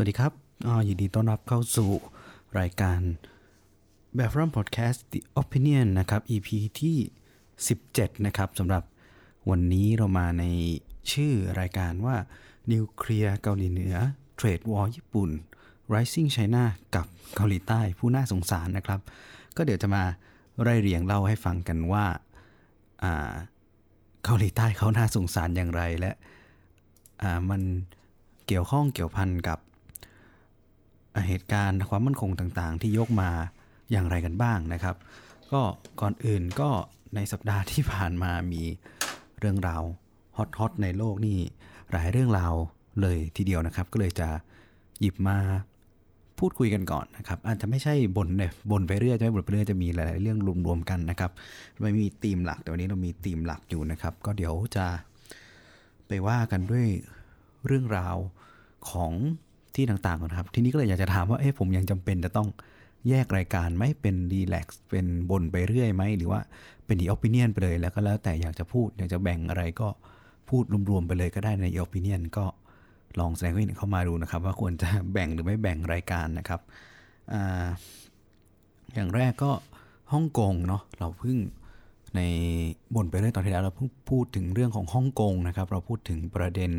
วัสดีครับอ่ายินดีต้อนรับเข้าสู่รายการแบบรัมพอดแคสต์ The Opinion นะครับ EP ที่ 17 นะครับสำหรับวันนี้เรามาในชื่อรายการว่า นิวเคลียร์เกาหลีเหนือเทรดวอลญี่ปุ่น Rising China กับเกาหลีใต้ผู้น่าสงสารนะครับ ก็เดี๋ยวจะมาไล่เรียงเล่าให้ฟังกันว่าอ่าเกาหลีใต้เขาน่าสงสารอย่างไรและอ่ามันเกี่ยวข้องเกี่ยวพันกับ เหตุการณ์ความมั่นคงต่างๆ ที่ยกมาอย่างไรกันบ้างนะครับ ก็ก่อนอื่นก็ในสัปดาห์ที่ผ่านมามีเรื่องราวฮอตๆในโลกนี่หลายเรื่องราวเลยทีเดียวนะครับ ก็เลยจะหยิบมาพูดคุยกันก่อนนะครับ อาจจะไม่ใช่บนเนี่ยบนไปเรื่อยจะไม่บนไปเรื่อยจะมีหลาย ๆ เรื่องรวมๆกันนะครับไม่มีธีมหลักแต่วันนี้เรามีธีมหลักอยู่นะครับ ก็เดี๋ยวจะไปว่ากันด้วยเรื่องราวของ ที่ต่างๆก่อนครับ ทีนี้ก็เลยอยากจะถามว่าเอ๊ะผมยังจำเป็นจะต้องแยกรายการไหมเป็นรีแลกซ์เป็นบนไปเรื่อยไหม หรือว่าเป็นอีออปิเนียนไปเลยแล้วก็แล้วแต่อยากจะพูด อยากจะแบ่งอะไรก็พูดรวมๆไปเลยก็ได้ในอีออปิเนียนก็ลองแสดงความเห็นเข้ามาดูนะครับ ว่าควรจะแบ่งหรือไม่แบ่งรายการนะครับออย่างแรกก็ฮ่องกงเนาะเราเพิ่งในบนไปเรื่อยตอนที่แล้วเราเพิ่งพูดถึงเรื่องของฮ่องกงนะครับ เราพูดถึงประเด็น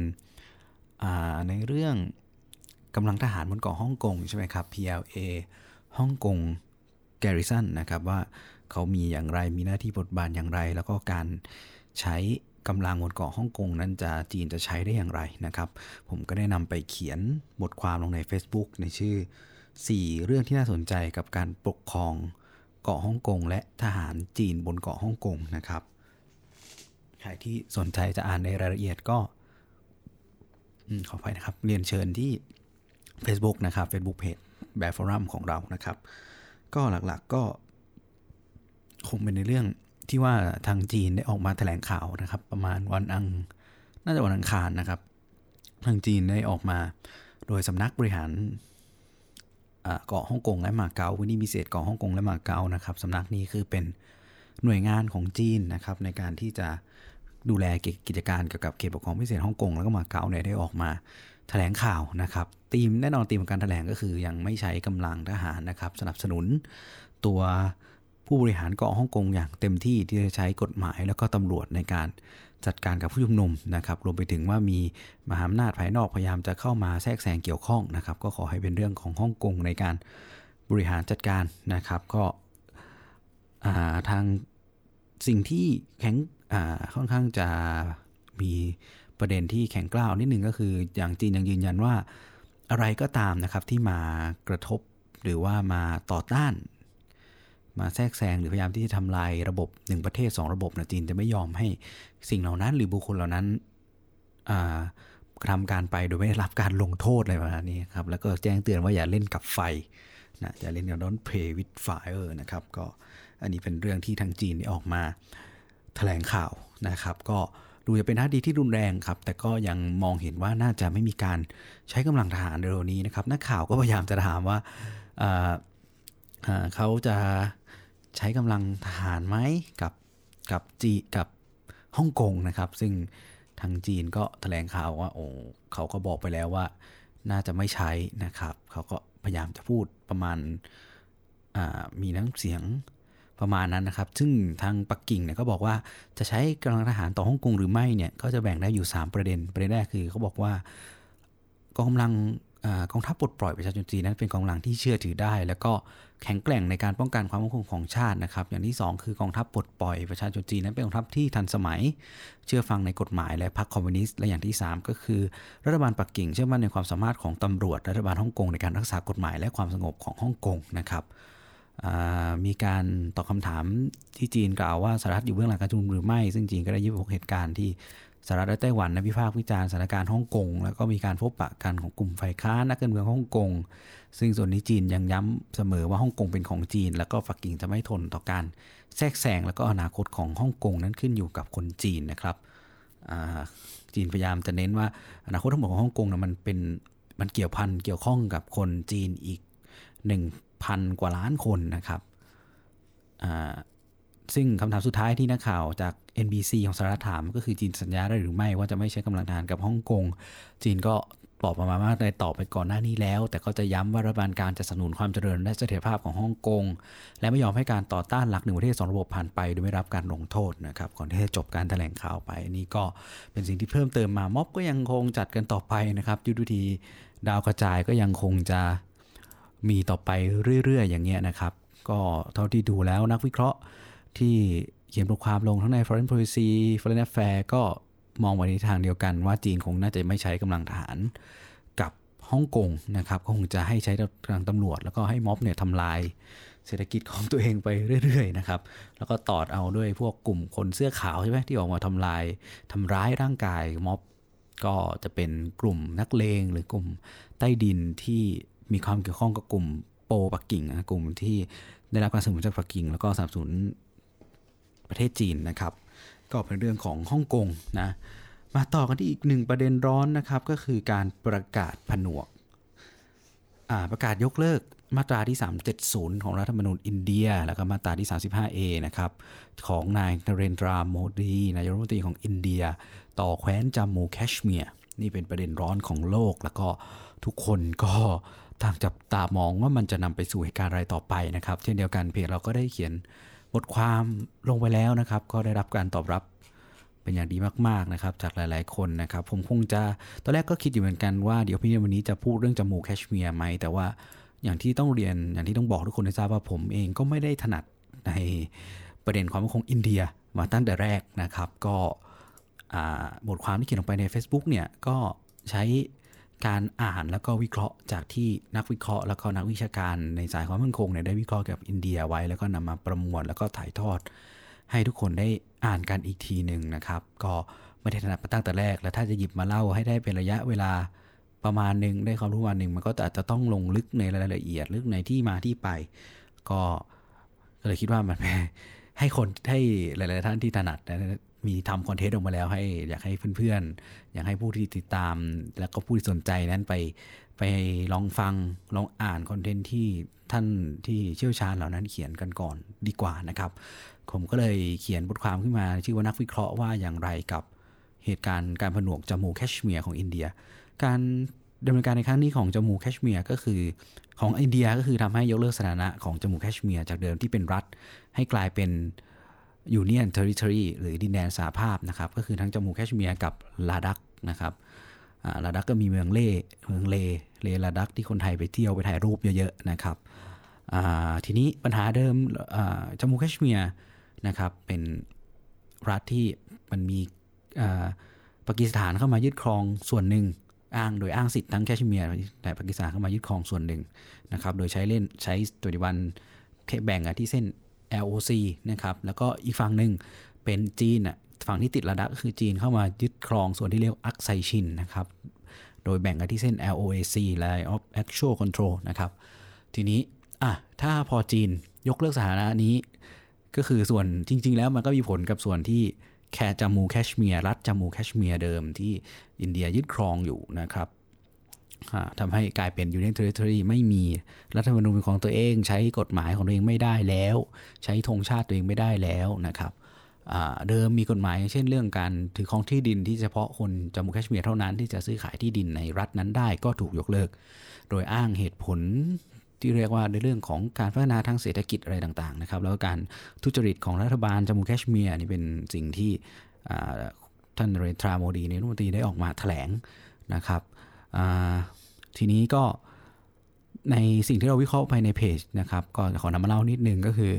ในเรื่อง กำลังทหารบนเกาะฮ่องกงใช่ไหมครับ PLA ฮ่องกง Garrison นะครับว่าเขามีอย่างไรมีหน้าที่บทบาทอย่างไร แล้วก็การใช้กำลังบนเกาะฮ่องกงนั้นจะจีนจะใช้ได้อย่างไรนะครับ ผมก็ได้นำไปเขียนบทความลงใน Facebook ในชื่อ 4 เรื่องที่น่าสนใจกับการปกครองเกาะฮ่องกง และทหารจีนบนเกาะฮ่องกงนะครับใครที่สนใจจะอ่านในรายละเอียดก็ขออภัยนะครับ เรียนเชิญที่ Facebook นะครับ Facebook Page แบบฟอรัมของเรานะครับ ก็หลักๆก็คงเป็นในเรื่องที่ว่าทางจีนได้ออกมาแถลงข่าวนะครับ ประมาณวันอังน่าจะวันอังคารนะครับ ทางจีนได้ออกมาโดยสำนักบริหารเกาะฮ่องกงและมาเก๊าพื้นที่พิเศษเกาะฮ่องกงและมาเก๊านะครับสำนักนี้คือเป็นหน่วยงานของจีนนะครับ ในการที่จะดูแลกิจการเกี่ยวกับเขตปกครองพิเศษฮ่องกงแล้วก็มาเก๊าเนี่ยได้ออกมาแถลงข่าวนะครับ ทีมแน่นอนทีมของการแถลงก็คือยังไม่ใช้กำลังทหารนะครับสนับสนุนตัวผู้บริหารเกาะฮ่องกงอย่างเต็มที่ที่จะใช้กฎหมายแล้วก็ตำรวจในการจัดการกับผู้ชุมนุมนะครับ รวมไปถึงว่ามีมหาอำนาจภายนอกพยายามจะเข้ามาแทรกแซงเกี่ยวข้องนะครับ ก็ขอให้เป็นเรื่องของฮ่องกงในการบริหารจัดการนะครับ ก็ทางสิ่งที่แข็งค่อนข้างจะมีประเด็นที่แข็งกร้าวนิดหนึ่งก็คืออย่างจีนยังยืนยันว่า อะไรก็ตามนะครับที่มากระทบหรือว่ามาต่อต้าน มาแทรกแซงหรือพยายามที่จะทำลายระบบหนึ่งประเทศ 2 ระบบนะจีนจะไม่ยอมให้สิ่งเหล่านั้น หรือบุคคลเหล่านั้นกระทำการไปโดยไม่ได้รับการลงโทษอะไรประมาณนี้ครับแล้วก็แจ้งเตือนว่าอย่าเล่นกับไฟนะอย่าเล่นกับ don't play with fire นะครับก็อันนี้เป็นเรื่องที่ทางจีนได้ออกมาแถลงข่าวนะครับ ก็ ดูจะเป็นท่าทีที่รุนแรงครับ แต่ก็ยังมองเห็นว่าน่าจะไม่มีการใช้กำลังทหารเร็วนี้นะครับ นักข่าวก็พยายามจะถามว่าเขาจะใช้กำลังทหารไหมกับกับจีกับฮ่องกงนะครับ ซึ่งทางจีนก็แถลงข่าวว่าโอ้เขาก็บอกไปแล้วว่า น่าจะไม่ใช้นะครับ เขาก็พยายามจะพูดประมาณมีน้ำเสียง ประมาณนั้นนะครับ ซึ่งทางปักกิ่งเนี่ยก็บอกว่าจะใช้กำลังทหารต่อฮ่องกงหรือไม่เนี่ยก็จะแบ่งได้อยู่ 3 ประเด็น ประเด็นแรกคือเขาบอกว่ากองกำลังกองทัพปลดปล่อยประชาชนจีนนั้นเป็นกองกำลังที่เชื่อถือได้ แล้วก็แข็งแกร่งในการป้องกันความมั่นคงของชาตินะครับ อย่างที่ 2 คือกองทัพปลดปล่อยประชาชนจีนนั้นเป็นกองทัพที่ทันสมัย เชื่อฟังในกฎหมายและพรรคคอมมิวนิสต์และอย่างที่ 3 ก็คือ รัฐบาลปักกิ่งเชื่อมั่นในความสามารถของตำรวจรัฐบาลฮ่องกงในการรักษากฎหมายและความสงบของฮ่องกงนะครับ มีการตอบคาถามที่จีนกล่าวว่าสหรัฐอยู่เบื้องหลังการชุมนุมหรือไม่ ซึ่งจีนก็ได้ยิบยกเหตุการณ์ที่สหรัฐและไต้หวันนะวิพากษ์วิจารณ์สถานการณ์ฮ่องกงแล้วก็มีการพบปะกันของกลุ่มฝ่ายค้านนักการเมืองฮ่องกง ซึ่งส่วนนี้จีนยังย้ำเสมอว่าฮ่องกงเป็นของจีน แล้วก็ฝักกิ่งจะไม่ทนต่อการแทรกแซงแล้วก็อนาคตของฮ่องกงนั้นขึ้นอยู่กับคนจีนนะครับจีนพยายามจะเน้นว่าอนาคตทั้งหมดของฮ่องกงนะมันเป็นมันเกี่ยวพันเกี่ยวข้องกับคนจีนอีกหนึ่ง พันกว่าล้านคนนะครับซึ่งคำถามสุดท้ายที่นักข่าวจาก NBC ของสหรัฐถามก็คือจีนสัญญาได้หรือไม่ว่าจะไม่ใช้กำลังทหารกับฮ่องกง จีนก็ตอบมาว่าในตอบไปก่อนหน้านี้แล้ว แต่ก็จะย้ำว่ารัฐบาลการจะสนับสนุนความเจริญและเสถียรภาพของฮ่องกง และไม่ยอมให้การต่อต้านหลักหนึ่งประเทศสองระบบผ่านไป โดยไม่รับการลงโทษนะครับก่อนที่จะจบการแถลงข่าวไปนี่ก็เป็นสิ่งที่เพิ่มเติมมาม็อบก็ยังคงจัดกันต่อไปนะครับยุทธวิธีดาวกระจายก็ยังคงจะ มีต่อไปเรื่อยๆ อย่างเงี้ยนะครับ ก็เท่าที่ดูแล้วนักวิเคราะห์ที่เขียนบทความลงทั้งใน Foreign Policy Foreign Affairs ก็มองไปในทางเดียวกันว่าจีนคงน่าจะไม่ใช้กำลังทหารกับฮ่องกงนะครับก็คงจะให้ใช้กำลังตำรวจ แล้วก็ให้ม็อบเนี่ยทำลายเศรษฐกิจของตัวเองไปเรื่อยๆนะครับแล้วก็ตอดเอาด้วยพวกกลุ่มคนเสื้อขาวใช่ไหมที่ออกมาทำลายทำร้ายร่างกายม็อบก็จะเป็นกลุ่มนักเลงหรือกลุ่มใต้ดินที่ มีความเกี่ยวข้องกับกลุ่มโปปักกิ่งนะกลุ่มที่ได้รับการสนับสนุนจากปักกิ่ง แล้วก็สนับสนุนประเทศจีนนะครับ ก็เป็นเรื่องของฮ่องกงนะมาต่อกันที่อีกหนึ่งประเด็นร้อนนะครับก็คือการประกาศผนวกประกาศยกเลิกมาตราที่ 370 ของรัฐธรรมนูญอินเดีย แล้วก็มาตราที่ 35A นะครับ ของนายนเรนทราโมดีนายรัฐมนตรีของอินเดีย ต่อแคว้นจัมมูแคชเมียร์นี่เป็นประเด็นร้อนของโลก แล้วก็ทุกคนก็ ต่างจับตามองว่ามันจะนำไปสู่เหตุการณ์อะไรต่อไปนะครับ เช่นเดียวกันเพจเราก็ได้เขียนบทความลงไปแล้วนะครับ ก็ได้รับการตอบรับเป็นอย่างดีมากๆนะครับ จากหลาย ๆ คนนะครับ ผมคงจะตอนแรกก็คิดอยู่เหมือนกันว่าเดี๋ยวพี่วันนี้จะพูดเรื่องจมูกแคชเมียร์ไหมแต่ว่าอย่างที่ต้องเรียนอย่างที่ต้องบอกทุกคนให้ทราบว่าผมเองก็ไม่ได้ถนัดในประเด็นความมั่นคงอินเดียมาตั้งแต่แรกนะครับ ก็บทความที่เขียนลงไปใน Facebook เนี่ยก็ใช้ การอ่านแล้วก็วิเคราะห์จากที่นักวิเคราะห์ แล้วก็นักวิชาการในสายความมั่นคงเนี่ยได้วิเคราะห์เกี่ยวกับอินเดียไว้ แล้วก็นำมาประมวลแล้วก็ถ่ายทอด ให้ทุกคนได้อ่านกันอีกทีหนึ่งนะครับ ก็ไม่ได้ถนัดมาตั้งแต่แรก แล้วถ้าจะหยิบมาเล่าให้ได้เป็นระยะเวลาประมาณหนึ่งได้ความรู้วันหนึ่งมันก็อาจจะต้องลงลึกในรายละเอียดลึกในที่มาที่ไป ก็เลยคิดว่ามันให้คนให้หลาย ๆ ท่านที่ถนัด มีทำคอนเทนต์ออกมาแล้วให้อยากให้เพื่อนๆ อยากให้ผู้ที่ติดตาม แล้วก็ผู้ที่สนใจนั้นไปไปลองฟังลองอ่านคอนเทนต์ที่ท่านที่เชี่ยวชาญเหล่านั้นเขียนกันก่อนดีกว่านะครับ ผมก็เลยเขียนบทความขึ้นมา ชื่อว่านักวิเคราะห์ว่าอย่างไรกับเหตุการณ์การผนวกจมูกแคชเมียร์ของอินเดีย การดำเนินการในครั้งนี้ของจมูกแคชเมียร์ก็คือของอินเดียก็คือทำให้ยกเลิกสถานะของจามูแคชเมียร์จากเดิมที่เป็นรัฐ ให้กลายเป็น Union Territory หรือดินแดนสหภาพนะครับก็คือทั้งจามูแคชเมียร์กับลาดักนะครับลาดักก็มีเมืองเล่เมืองเลเลลาดักที่คนไทยไปเที่ยวไปถ่ายรูปเยอะๆนะครับทีนี้ปัญหาเดิมจามูแคชเมียร์นะครับเป็นรัฐที่มันมีปากีสถานเข้ามายึดครองส่วนหนึ่งอ้างโดยอ้างสิทธิ์ทั้งแคชเมียร์แต่ปากีสถานเข้ามายึดครองส่วนหนึ่งนะครับโดยใช้เล่นใช้ตัวดิวันแบ่งที่เส้น LOC นะครับแล้วก็อีกฝั่งหนึ่งเป็นจีนอะฝั่งที่ติดระดับก็คือจีนเข้ามายึดครองส่วนที่เรียกอักไซชินนะครับโดยแบ่งกันที่เส้น LOAC Line of Actual Control นะครับทีนี้อะถ้าพอจีนยกเลิกสถานะนี้ ก็คือส่วนจริง ๆ แล้วมันก็มีผลกับส่วนที่แคจามูแคชเมียร์รัฐจามูแคชเมียร์เดิมที่อินเดียยึดครองอยู่นะครับ ทำให้กลายเป็น Union Territory ไม่มีรัฐธรรมนูญเป็นของตัวเอง ใช้กฎหมายของตัวเองไม่ได้แล้ว ใช้ธงชาติตัวเองไม่ได้แล้วนะครับเดิมมีกฎหมายเช่นเรื่องการถือครองที่ดินที่เฉพาะคนจามูแคชเมียร์เท่านั้นที่จะซื้อขายที่ดินในรัฐนั้นได้ก็ถูกยกเลิก โดยอ้างเหตุผลที่เรียกว่าในเรื่องของการพัฒนาทางเศรษฐกิจอะไรต่างๆนะครับแล้วก็การทุจริตของรัฐบาลจมูแคชเมียร์นี่เป็นสิ่งที่ท่านเรนทราโมดีในรัฐมนตรีได้ออกมาแถลงนะครับ ทีนี้ก็ในสิ่งที่เราวิเคราะห์ไปในเพจนะครับก็ขอนำมาเล่านิดนึงก็คือ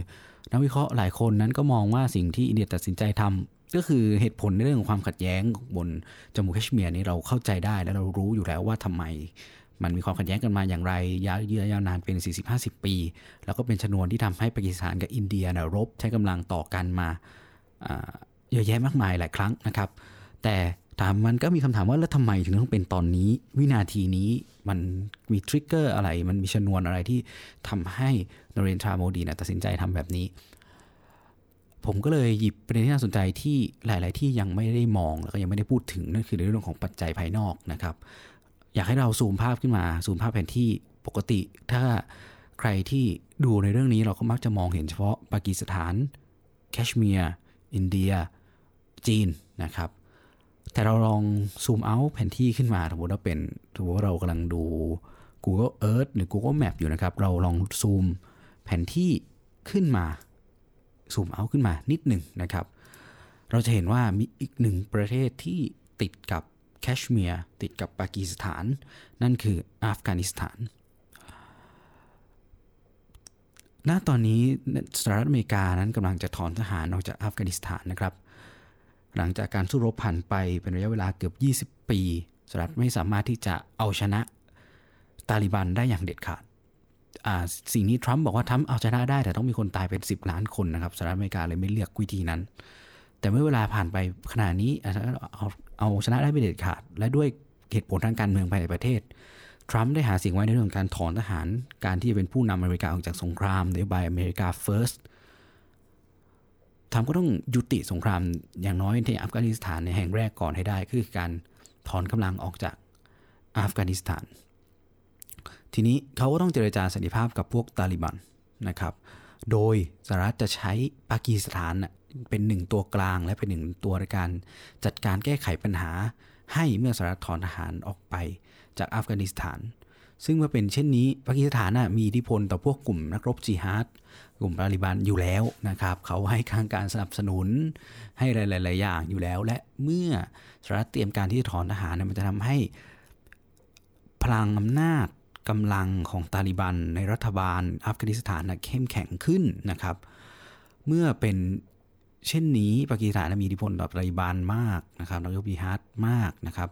นักวิเคราะห์หลายคนนั้นก็มองว่าสิ่งที่อินเดียตัดสินใจทำก็คือเหตุผลในเรื่องของความขัดแย้งบนจมูกแคชเมียร์นี้เราเข้าใจได้และเรารู้อยู่แล้วว่าทำไม มันมีความขัดแย้งกันมาอย่างไรยาวเยือยาวนานเป็น 40-50 ปี แล้วก็เป็นชนวนที่ทำให้ปากีสถานกับอินเดียนะรบใช้กำลังต่อกันมาเยอะแยะมากมายหลายครั้งนะครับ แต่ ถามมันก็มีคำถามว่าแล้วทำไมถึงต้องเป็นตอนนี้ วินาทีนี้มันมีทริกเกอร์อะไร มันมีชนวนอะไรที่ทำให้นเรนทราโมดีนะตัดสินใจทำแบบนี้ ผมก็เลยหยิบประเด็นที่น่าสนใจที่หลาย ๆ ที่ยังไม่ได้มองแล้วก็ยังไม่ได้พูดถึงนั่นคือในเรื่องของปัจจัยภายนอกนะครับ อยากให้เราซูมภาพขึ้นมาซูมภาพแผนที่ปกติ ถ้าใครที่ดูในเรื่องนี้เราก็มักจะมองเห็นเฉพาะปากีสถานแคชเมียร์อินเดีย จีนนะครับ แต่เราลองซูมเอาแผนที่ขึ้นมาสมมติว่าเป็นสมมติว่าเรากำลังดู Google Earth หรือ Google Map อยู่นะครับ เราลองซูมแผนที่ขึ้นมาซูมเอาขึ้นมานิดหนึ่งนะครับ เราจะเห็นว่ามีอีกหนึ่งประเทศที่ติดกับแคชเมียร์ติดกับปากีสถาน นั่นคืออัฟกานิสถาน ณ ตอนนี้สหรัฐอเมริกานั้นกำลังจะถอนทหารออกจากอัฟกานิสถานนะครับ หลังจากการสู้รบผ่านไปเป็นระยะเวลาเกือบ 20 ปีสหรัฐไม่สามารถที่จะเอาชนะตาลิบันได้อย่างเด็ดขาดสิ่งนี้ทรัมป์บอกว่าทรัมป์เอาชนะได้ แต่ต้องมีคนตายเป็น 10 ล้านคนนะครับสหรัฐอเมริกาเลยไม่เลือกวิธีนั้น แต่เมื่อเวลาผ่านไปขนาดนี้เอาเอาชนะได้ไม่เด็ดขาด และด้วยเหตุผลทางการเมืองภายในประเทศทรัมป์ได้หาสิ่งไว้ในเรื่องการถอนทหาร การที่จะเป็นผู้นำอเมริกาออกจากสงครามนโยบายอเมริกา first ทรัมป์ก็ต้องยุติสงครามอย่างน้อยที่อัฟกานิสถานในแห่งแรกก่อนให้ได้ คือการถอนกำลังออกจากอัฟกานิสถาน ทีนี้เขาก็ต้องเจรจาสันติภาพกับพวกตาลิบันนะครับ โดยสหรัฐจะใช้ปากีสถานเป็นหนึ่งตัวกลางและเป็นหนึ่งตัวในการจัดการแก้ไขปัญหา ให้เมื่อสหรัฐถอนทหารออกไปจากอัฟกานิสถาน ซึ่งเมื่อเป็นเช่นนี้ปากีสถานมีอิทธิพลต่อพวกกลุ่มนักรบจิฮาด กลุ่มตาลิบันอยู่แล้วนะครับ เขาให้ข้างการสนับสนุนให้หลาย ๆ อย่างอยู่แล้ว และเมื่อสหรัฐเตรียมการที่จะถอนทหารมันจะทำให้พลังอำนาจกำลังของตาลิบันในรัฐบาลอัฟกานิสถานะเข้มแข็งขึ้นนะครับ เมื่อเป็นเช่นนี้ปากีสถานมีอิทธิพลต่อตาลิบันมากนะครับนายกบิฮัตมากนะครับ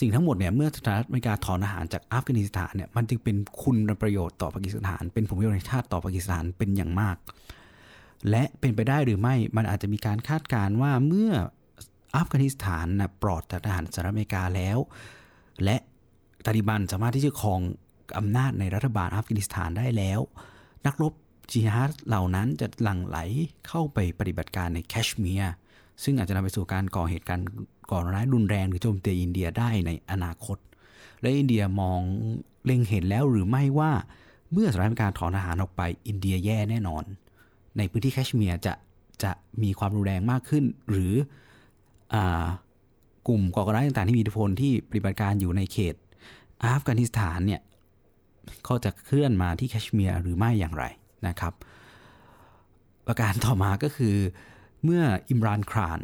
สิ่งทั้งหมดเนี่ยเมื่อสหรัฐอเมริกาถอนทหารจากอัฟกานิสถานเนี่ยมันจึงเป็นคุณประโยชน์ต่อปากีสถาน เป็นผลประโยชน์ในชาติต่อปากีสถานเป็นอย่างมาก และเป็นไปได้หรือไม่มันอาจจะมีการคาดการณ์ว่าเมื่ออัฟกานิสถานนะปลอดจากทหารสหรัฐอเมริกาแล้ว และตาลิบันสามารถที่จะครองอำนาจในรัฐบาลอัฟกานิสถานได้แล้ว นักรบจิฮาดเหล่านั้นจะหลั่งไหลเข้าไปปฏิบัติการในแคชเมียร์ ซึ่งอาจจะนำไปสู่การก่อเหตุการณ์ก่อร้ายรุนแรงหรือโจมตีอินเดียได้ในอนาคต และอินเดียมองเล็งเห็นแล้วหรือไม่ว่าเมื่อสถานการณ์ถอนทหารออกไปอินเดียแย่แน่นอน ในพื้นที่แคชเมียร์จะจะมีความรุนแรงมากขึ้น หรือกลุ่มก่อการร้ายต่างๆที่มีอิทธิพลที่ปฏิบัติการอยู่ในเขตอัฟกานิสถานเนี่ยเขาจะเคลื่อนมาที่แคชเมียร์หรือไม่อย่างไรนะครับ ประการต่อมาก็คือ เมื่ออิมรานคราน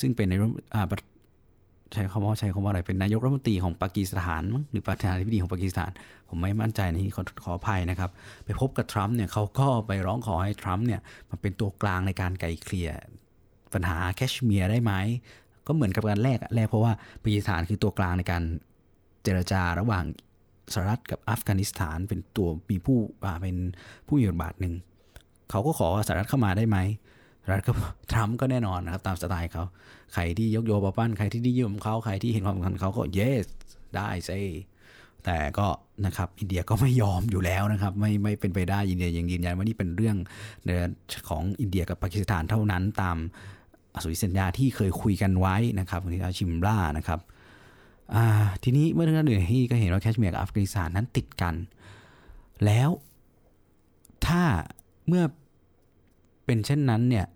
ซึ่งเป็นในใช้คำว่าใช้คำว่าอะไรเป็นนายกรัฐมนตรีของปากีสถานหรือประธานาธิบดีของปากีสถาน ผมไม่มั่นใจในี้ขอขออภัยนะครับ ไปพบกับทรัมป์เนี่ยเขาก็ไปร้องขอให้ทรัมป์เนี่ยมาเป็นตัวกลางในการไกลเกลี่ยปัญหาแคชเมียร์ได้ไหมก็เหมือนกับการแรกแรกเพราะว่าปากีสถานคือตัวกลางในการเจรจาระหว่างสหรัฐกับอัฟกานิสถานเป็นตัวมีผู้เป็นผู้มีบทบาทหนึ่งเขาก็ขอสหรัฐเข้ามาได้ไหม รัฐก็ทรัมป์ก็แน่นอนนะครับตามสไตล์เขาใครที่ยกโยบปั้นใครที่นิยมเขาใครที่เห็นความสำคัญเขาก็ yes ได้ใช่แต่ก็นะครับอินเดียก็ไม่ยอมอยู่แล้วนะครับไม่ไม่เป็นไปได้อินเดียยังยืนยันว่านี่เป็นเรื่องของอินเดียกับปากีสถานเท่านั้นตามสนธิสัญญาที่เคยคุยกันไว้นะครับที่อาชิมล่านะครับทีนี้เมื่อเรื่องอื่นที่ก็เห็นว่าแคชเมียร์กับอัฟกานิสถานนั้นติดกัน แล้วถ้าเมื่อ เป็นเช่นนั้นเนี่ย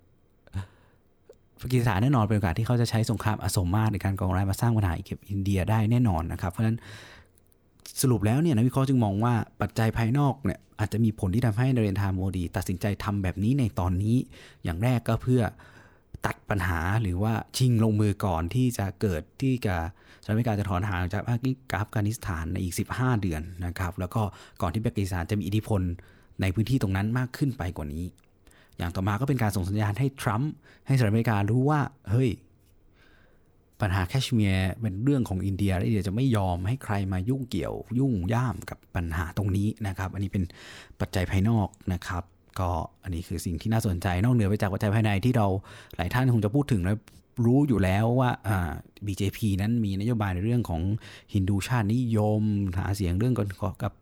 ปากีสถานแน่นอนเป็นโอกาสที่เขาจะใช้สงครามอสมมาตรในการก่อการร้ายมาสร้างปัญหาเกี่ยวกับอินเดียได้แน่นอนนะครับ เพราะฉะนั้นสรุปแล้วเนี่ยนักวิเคราะห์จึงมองว่าปัจจัยภายนอกเนี่ยอาจจะมีผลที่ทำให้นเรนทาโมดี ตัดสินใจทำแบบนี้ในตอนนี้ อย่างแรกก็เพื่อตัดปัญหาหรือว่าชิงลงมือก่อนที่จะเกิดที่จะสหรัฐอเมริกาจะถอนห่างจากอัฟกานิสถานในอีก 15 เดือนนะครับ แล้วก็ก่อนที่ปากีสถานจะมีอิทธิพลในพื้นที่ตรงนั้นมากขึ้นไปกว่านี้ อย่างต่อมาก็เป็นการส่งสัญญาณให้ทรัมป์ให้สหรัฐอเมริการู้ว่า เฮ้ย ปัญหาแคชเมียร์เป็นเรื่องของอินเดียและอินเดียจะไม่ยอมให้ใครมายุ่งเกี่ยว ยุ่งย่ามกับปัญหาตรงนี้นะครับ อันนี้เป็นปัจจัยภายนอกนะครับ ก็อันนี้คือสิ่งที่น่าสนใจนอกเหนือไปจากปัจจัยภายในที่เราหลายท่านคงจะพูดถึงและรู้อยู่แล้วว่าอ่า BJP นั้นมีนโยบายในเรื่องของฮินดูชาตินิยมหาเสียงเรื่องกับ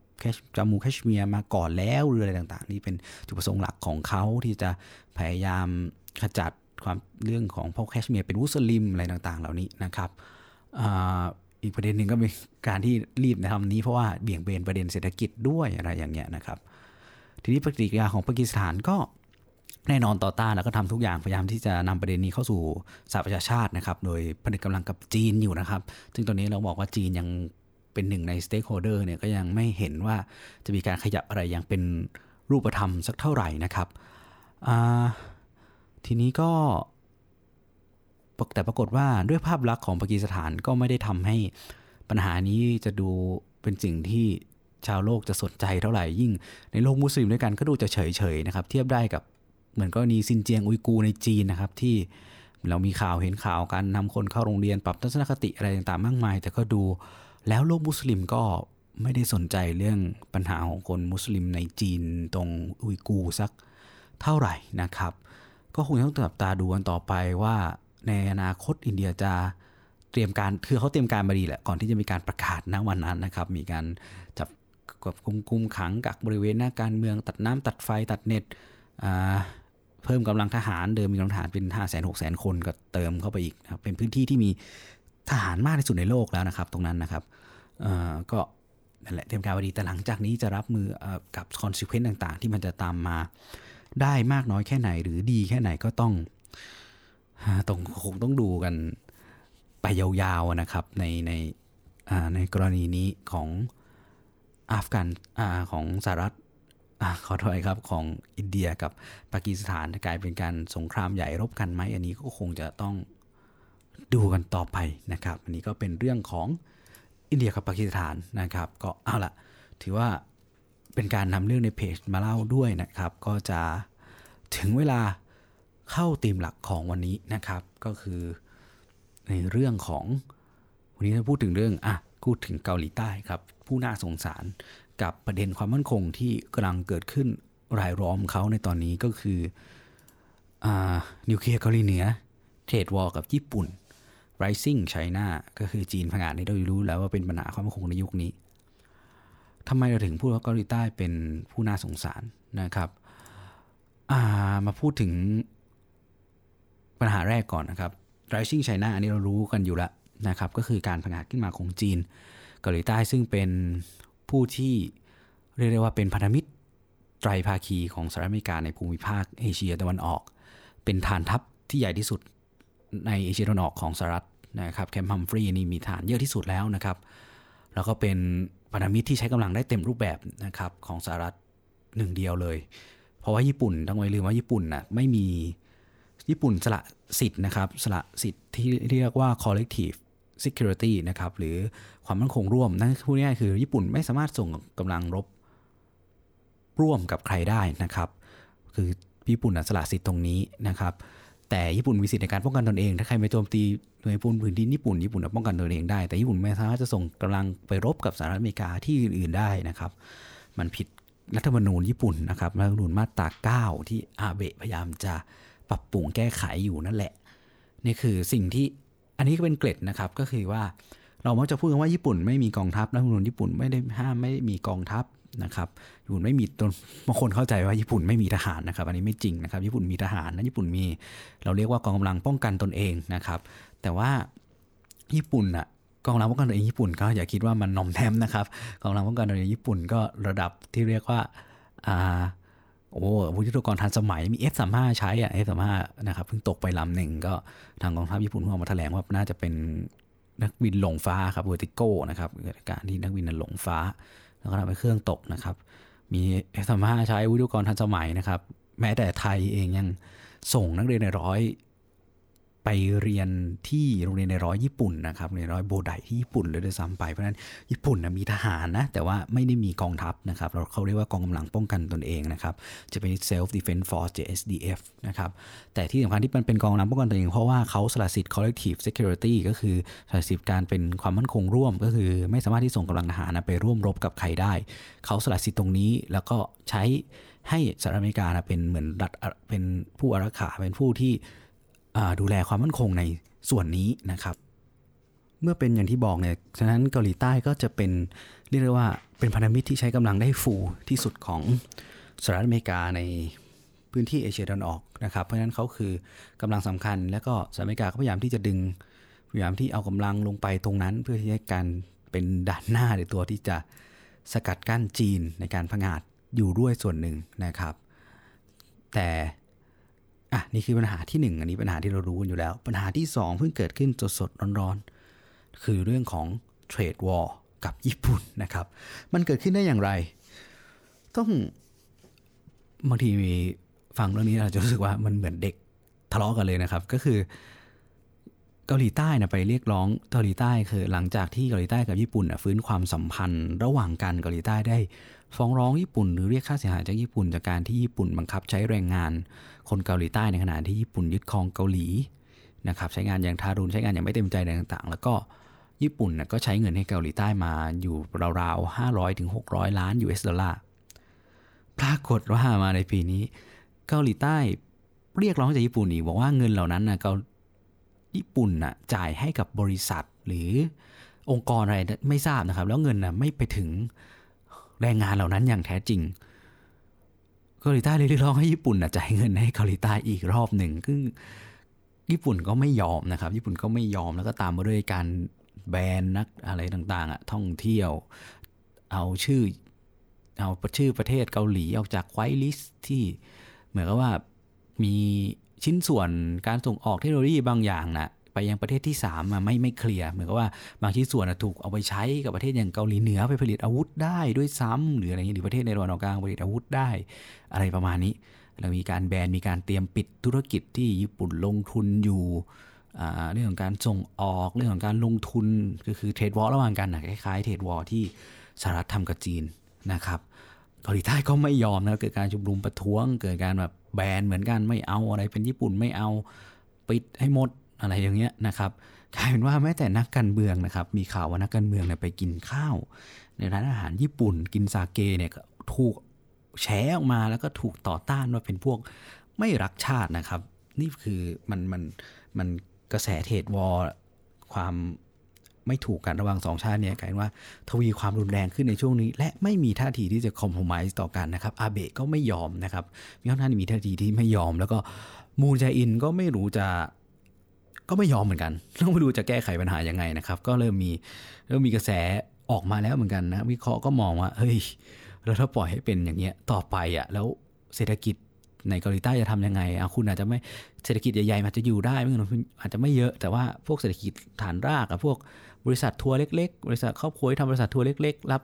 จามูแคชเมียร์มาก่อนแล้วหรืออะไรต่างๆ นี่เป็นจุดประสงค์หลักของเขาที่จะพยายามขจัดความเรื่องของพวกแคชเมียร์เป็นมุสลิมอะไรต่างๆ เหล่านี้นะครับอีกประเด็นหนึ่งก็เป็นการที่รีบทำนี้เพราะว่าเบี่ยงเบนประเด็นเศรษฐกิจด้วยอะไรอย่างเงี้ยนะครับ ทีนี้ปฏิกิริยาของปากีสถานก็แน่นอนต่อต้านแล้วก็ทำทุกอย่างพยายามที่จะนำประเด็นนี้เข้าสู่สหประชาชาตินะครับ โดยผนึกกำลังกับจีนอยู่นะครับ ซึ่งตอนนี้เราบอกว่าจีนยัง เป็นหนึ่งใน stakeholder เนี่ยก็ยังไม่เห็นว่าจะมีการขยับอะไรอย่างเป็นรูปธรรมสักเท่าไหร่นะครับ ทีนี้ก็ แต่ปรากฏว่าด้วยภาพลักษณ์ของปากีสถานก็ไม่ได้ทำให้ปัญหานี้จะดูเป็นสิ่งที่ชาวโลกจะสนใจเท่าไหร่ยิ่ง ในโลกมุสลิมด้วยกันก็ดูจะเฉยๆนะครับ เทียบได้กับเหมือนกรณีซินเจียงอุยกูในจีนนะครับ ที่เรามีข่าวเห็นข่าวการนำคนเข้าโรงเรียนปรับทัศนคติอะไรต่างๆ มากมาย แต่ก็ดู แล้วโลกมุสลิมก็ไม่ได้สนใจเรื่องปัญหาของคนมุสลิมในจีนตรงอุยกูสักเท่าไหร่นะครับ ก็คงต้องจับตาดูกันต่อไปว่าในอนาคตอินเดียจะเตรียมการคือเขาเตรียมการมาดีแหละก่อนที่จะมีการประกาศณวันนั้นนะครับ มีการจับกับคุมคุมขังกักบริเวณหน้าการเมืองตัดน้ำตัดไฟตัดเน็ตเพิ่มกำลังทหารเดิมมีกำลังทหารเป็น5 6 0 0 0 0คนก็เติมเข้าไปอีกนะครับเป็นพื้นที่ที่มี ทหารมากที่สุดในโลกแล้วนะครับ ตรงนั้นนะครับก็นั่นแหละเตรียมการมาดีแต่หลังจากนี้จะรับมือกับ consequence ต่างๆ ที่มันจะตามมาได้มากน้อยแค่ไหน หรือดีแค่ไหนก็ต้องต้องคงต้องดูกันไปยาวๆนะครับในในในกรณีนี้ของอัฟกันอของสหรัฐขอโทษครับของอินเดียกับปากีสถานกลายเป็นการสงครามใหญ่รบกันไหมอันนี้ก็คงจะต้อง ดูกันต่อไปนะครับ อันนี้ก็เป็นเรื่องของอินเดียกับปากีสถานนะครับ ก็เอาละถือว่าเป็นการนำเรื่องในเพจมาเล่าด้วยนะครับ ก็จะถึงเวลาเข้าตีมหลักของวันนี้นะครับ ก็คือในเรื่องของวันนี้เราพูดถึงเรื่องอะพูดถึงเกาหลีใต้ครับ ผู้น่าสงสารกับประเด็นความมั่นคงที่กำลังเกิดขึ้นรายล้อมเขาในตอนนี้ก็คืออนิวเคลียร์เกาหลีเหนือเทรดวอลกับญี่ปุ่น rising China ก็คือจีนพังงาดนี่เรารู้แล้วว่าเป็นปัญหาความมั่นคงในยุคนี้ทำไมเราถึงพูดว่าเกาหลีใต้เป็นผู้น่าสงสารนะครับมาพูดถึงปัญหาแรกก่อนนะครับ rising China อันนี้เรารู้กันอยู่แล้วนะครับ ก็คือการพังอาจขึ้นมาของจีน เกาหลีใต้ซึ่งเป็นผู้ที่เรียกได้ว่าเป็นพันธมิตรไตรภาคีของสหรัฐอเมริกาในภูมิภาคเอเชียตะวันออก เป็นฐานทัพที่ใหญ่ที่สุด ในเอเชียตะวันออกของสหรัฐนะครับแคมป์ฮัมฟรีนี่มีฐานเยอะที่สุดแล้วนะครับ แล้วก็เป็นพันธมิตรที่ใช้กำลังได้เต็มรูปแบบนะครับของสหรัฐหนึ่งเดียวเลย เพราะว่าญี่ปุ่นต้องไม่ลืมว่าญี่ปุ่นนะ่ะไม่มีญี่ปุ่นสละสิทธิ์นะครับสละสิทธิ์ที่เรียกว่า collective security นะครับหรือความมั่นคงร่วม นั่นพูดง่ายคือญี่ปุ่นไม่สามารถส่งกำลังรบร่วมกับใครได้นะครับ คือญี่ปุ่นสละสิทธิ์ตรงนี้นะครับ แต่ญี่ปุ่นมีสิทธิในการป้องกันตนเอง ถ้าใครไปโจมตีหน่วยปูนพื้นดินญี่ปุ่นญี่ปุ่นจะป้องกันตนเองได้ แต่ญี่ปุ่นไม่สามารถจะส่งกำลังไปรบกับสหรัฐอเมริกาที่อื่นๆได้นะครับ มันผิดรัฐธรรมนูญญี่ปุ่นนะครับรัฐธรรมนูญมาตรา 9 ที่อาเบะพยายามจะปรับปรุงแก้ไขอยู่นั่นแหละ นี่คือสิ่งที่อันนี้ก็เป็นเกร็ดนะครับก็คือว่าเรามักจะพูดกันว่าญี่ปุ่นไม่มีกองทัพรัฐธรรมนูญญี่ปุ่นไม่ได้ห้ามไม่มีกองทัพ นะครับญี่ปุ่นไม่มีตนบางคนเข้าใจว่าญี่ปุ่นไม่มีทหารนะครับ อันนี้ไม่จริงนะครับ ญี่ปุ่นมีทหารนะญี่ปุ่นมี เราเรียกว่ากองกำลังป้องกันตนเองนะครับ แต่ว่าญี่ปุ่นอะกองกำลังป้องกันตัวเองญี่ปุ่นก็อย่าคิดว่ามันนอมแทมนะครับกองกำลังป้องกันตัวเองญี่ปุ่นก็ระดับที่เรียกว่าอ่าโอ้วุธยุทกรทันสมัยมี F35 ใช้อะ F35 นะครับเพิ่งตกไปลำหนึ่งก็ทางกองทัพญี่ปุ่นเพิ่งออกมาแถลงว่าน่าจะเป็นนักบินหลงฟ้าครับเวอร์ติโก้นะครับการที่นักบินนั้นหลงฟ้า แล้วก็ทำให้เครื่องตกนะครับ มี F35 ใช้วุธยุกรทันสมัยนะครับ แม้แต่ไทยเองยังส่งนักเรียนในร้อย ไปเรียนที่โรงเรียนในร้อยญี่ปุ่นนะครับในร้อยโบไดที่ญี่ปุ่นเลยด้วยซ้ำไปเพราะฉะนั้นญี่ปุ่นนะมีทหารนะแต่ว่าไม่ได้มีกองทัพนะครับเราเขาเรียกว่ากองกำลังป้องกันตนเองนะครับจะเป็น self defense force JSDF นะครับแต่ที่สำคัญที่มันเป็นกองกำลังป้องกันตนเองเพราะว่าเขาสละสิทธิ์ collective security ก็คือสละสิทธิ์การเป็นความมั่นคงร่วม ก็คือไม่สามารถที่ส่งกำลังทหารไปร่วมรบกับใครได้ เขาสละสิทธิ์ตรงนี้แล้วก็ใช้ให้สหรัฐอเมริกาเป็นเหมือนรัฐเป็นผู้อารักขาเป็นผู้ที่ ดูแลความมั่นคงในส่วนนี้นะครับ เมื่อเป็นอย่างที่บอกเนี่ยฉะนั้นเกาหลีใต้ก็จะเป็นเรียกได้ว่าเป็นพันธมิตรที่ใช้กำลังได้ฟูที่สุดของสหรัฐอเมริกาในพื้นที่เอเชียตะวันออกนะครับเพราะฉะนั้นเขาคือกำลังสำคัญ และก็สหรัฐอเมริกาก็พยายามที่จะดึงพยายามที่เอากำลังลงไปตรงนั้น เพื่อที่จะการเป็นด่านหน้าหรือตัวที่จะสกัดกั้นจีนในการพังอาจอยู่ด้วยส่วนหนึ่งนะครับ แต่ อะนี่คือปัญหาที่หนึ่งอันนี้ปัญหาที่เรารู้กันอยู่แล้ว ปัญหาที่สองเพิ่งเกิดขึ้นสดๆร้อนๆ คือเรื่องของเทรดวอร์กับญี่ปุ่นนะครับ มันเกิดขึ้นได้อย่างไร ต้องบางทีมีฟังเรื่องนี้เราจะรู้สึกว่ามันเหมือนเด็กทะเลาะกันเลยนะครับ ก็คือเกาหลีใต้นะไปเรียกร้องเกาหลีใต้คือหลังจากที่เกาหลีใต้กับญี่ปุ่นฟื้นความสัมพันธ์ ระหว่างกันเกาหลีใต้ได้ ฟ้องร้องญี่ปุ่นหรือเรียกค่าเสียหายจากญี่ปุ่นจากการที่ญี่ปุ่นบังคับใช้แรงงาน คนเกาหลีใต้ในขณะที่ญี่ปุ่นยึดครองเกาหลีนะครับใช้งานอย่างทารุณใช้งานอย่างไม่เต็มใจต่างๆ แล้วก็ญี่ปุ่นก็ใช้เงินให้เกาหลีใต้มาอยู่ราวๆ 500ถึง600 ล้าน US ดอลลาร์ปรากฏว่ามาในปีนี้ เกาหลีใต้เรียกร้องจากญี่ปุ่นอีกบอกว่าเงินเหล่านั้นนะเกาญี่ปุ่นน่ะจ่ายให้กับบริษัทหรือองค์กรอะไรไม่ทราบนะครับ แล้วเงินน่ะไม่ไปถึง แรงงานเหล่านั้นอย่างแท้จริงเกาหลีใต้เลยเรียกร้องให้ญี่ปุ่นจ่ายเงินให้เกาหลีใต้อีกรอบหนึ่งซึ่งญี่ปุ่นก็ไม่ยอมนะครับ ญี่ปุ่นก็ไม่ยอมแล้วก็ตามมาด้วยการแบนนักอะไรต่างๆอะท่องเที่ยว เอาชื่อ เอาชื่อประเทศเกาหลีออกจากไวลิสที่เหมือนกับว่ามีชิ้นส่วนการส่งออกเทคโนโลยีบางอย่างนะ ไปยังประเทศที่3มาไม่ไม่เคลียร์เหมือนกับว่าบางชิ้นส่วนถูกเอาไปใช้กับประเทศอย่างเกาหลีเหนือไปผลิตอาวุธได้ด้วยซ้ำหรืออะไรอย่างนี้หรือประเทศในตะวันออกกลางผลิตอาวุธได้ อะไรประมาณนี้ เรามีการแบนมีการเตรียมปิดธุรกิจที่ญี่ปุ่นลงทุนอยู่เรื่องของการส่งออกเรื่องของการลงทุนก็คือเทรดวอลระหว่างกันนะคล้ายๆเทรดวอลที่สหรัฐทำกับจีนนะครับเกาหลีใต้ก็ไม่ยอมนะเกิดการชุมนุมประท้วง เกิดการแบบแบนเหมือนกันไม่เอาอะไรเป็นญี่ปุ่นไม่เอา ปิดให้หมด อะไรอย่างเงี้ยนะครับกลายเป็นว่าแม้แต่นักการเมืองนะครับ มีข่าวว่านักการเมืองเนี่ยไปกินข้าว ในร้านอาหารญี่ปุ่น กินซาเกเนี่ยถูกแฉออกมาแล้วก็ถูกต่อต้านว่าเป็นพวกไม่รักชาตินะครับ นี่คือมันมันมันกระแสเทรดวอลความไม่ถูกกันระหว่างสองชาติเนี่ยกลายเป็นว่าทวีความรุนแรงขึ้นในช่วงนี้ และไม่มีท่าทีที่จะคอมโพมส์ต่อกันนะครับอาเบะก็ไม่ยอมนะครับมีค่อนข้างมีท่าทีที่ไม่ยอม แล้วก็มูนแจอินก็ไม่รู้จะ ก็ไม่ยอมเหมือนกันต้องม่รู้จะแก้ไขปัญหายังไงนะครับ ก็เริ่มมีเริ่มมีกระแสออกมาแล้วเหมือนกันนะวิเคราะห์ก็มองว่าเฮ้ยเราถ้าปล่อยให้เป็นอย่างเงี้ยต่อไปอะแล้วเศรษฐกิจในเกาหลีใต้จะทำยังไงอะคุณอาจจะไม่เศรษฐกิจใหญ่ๆอาจจะอยู่ได้ไม่งั้นอาจจะไม่เยอะ แต่ว่าพวกเศรษฐกิจฐานรากอะพวกบริษัททัวร์เล็ก ๆ บริษัทครอบครัวทำบริษัททัวร์เล็ก ๆ รับ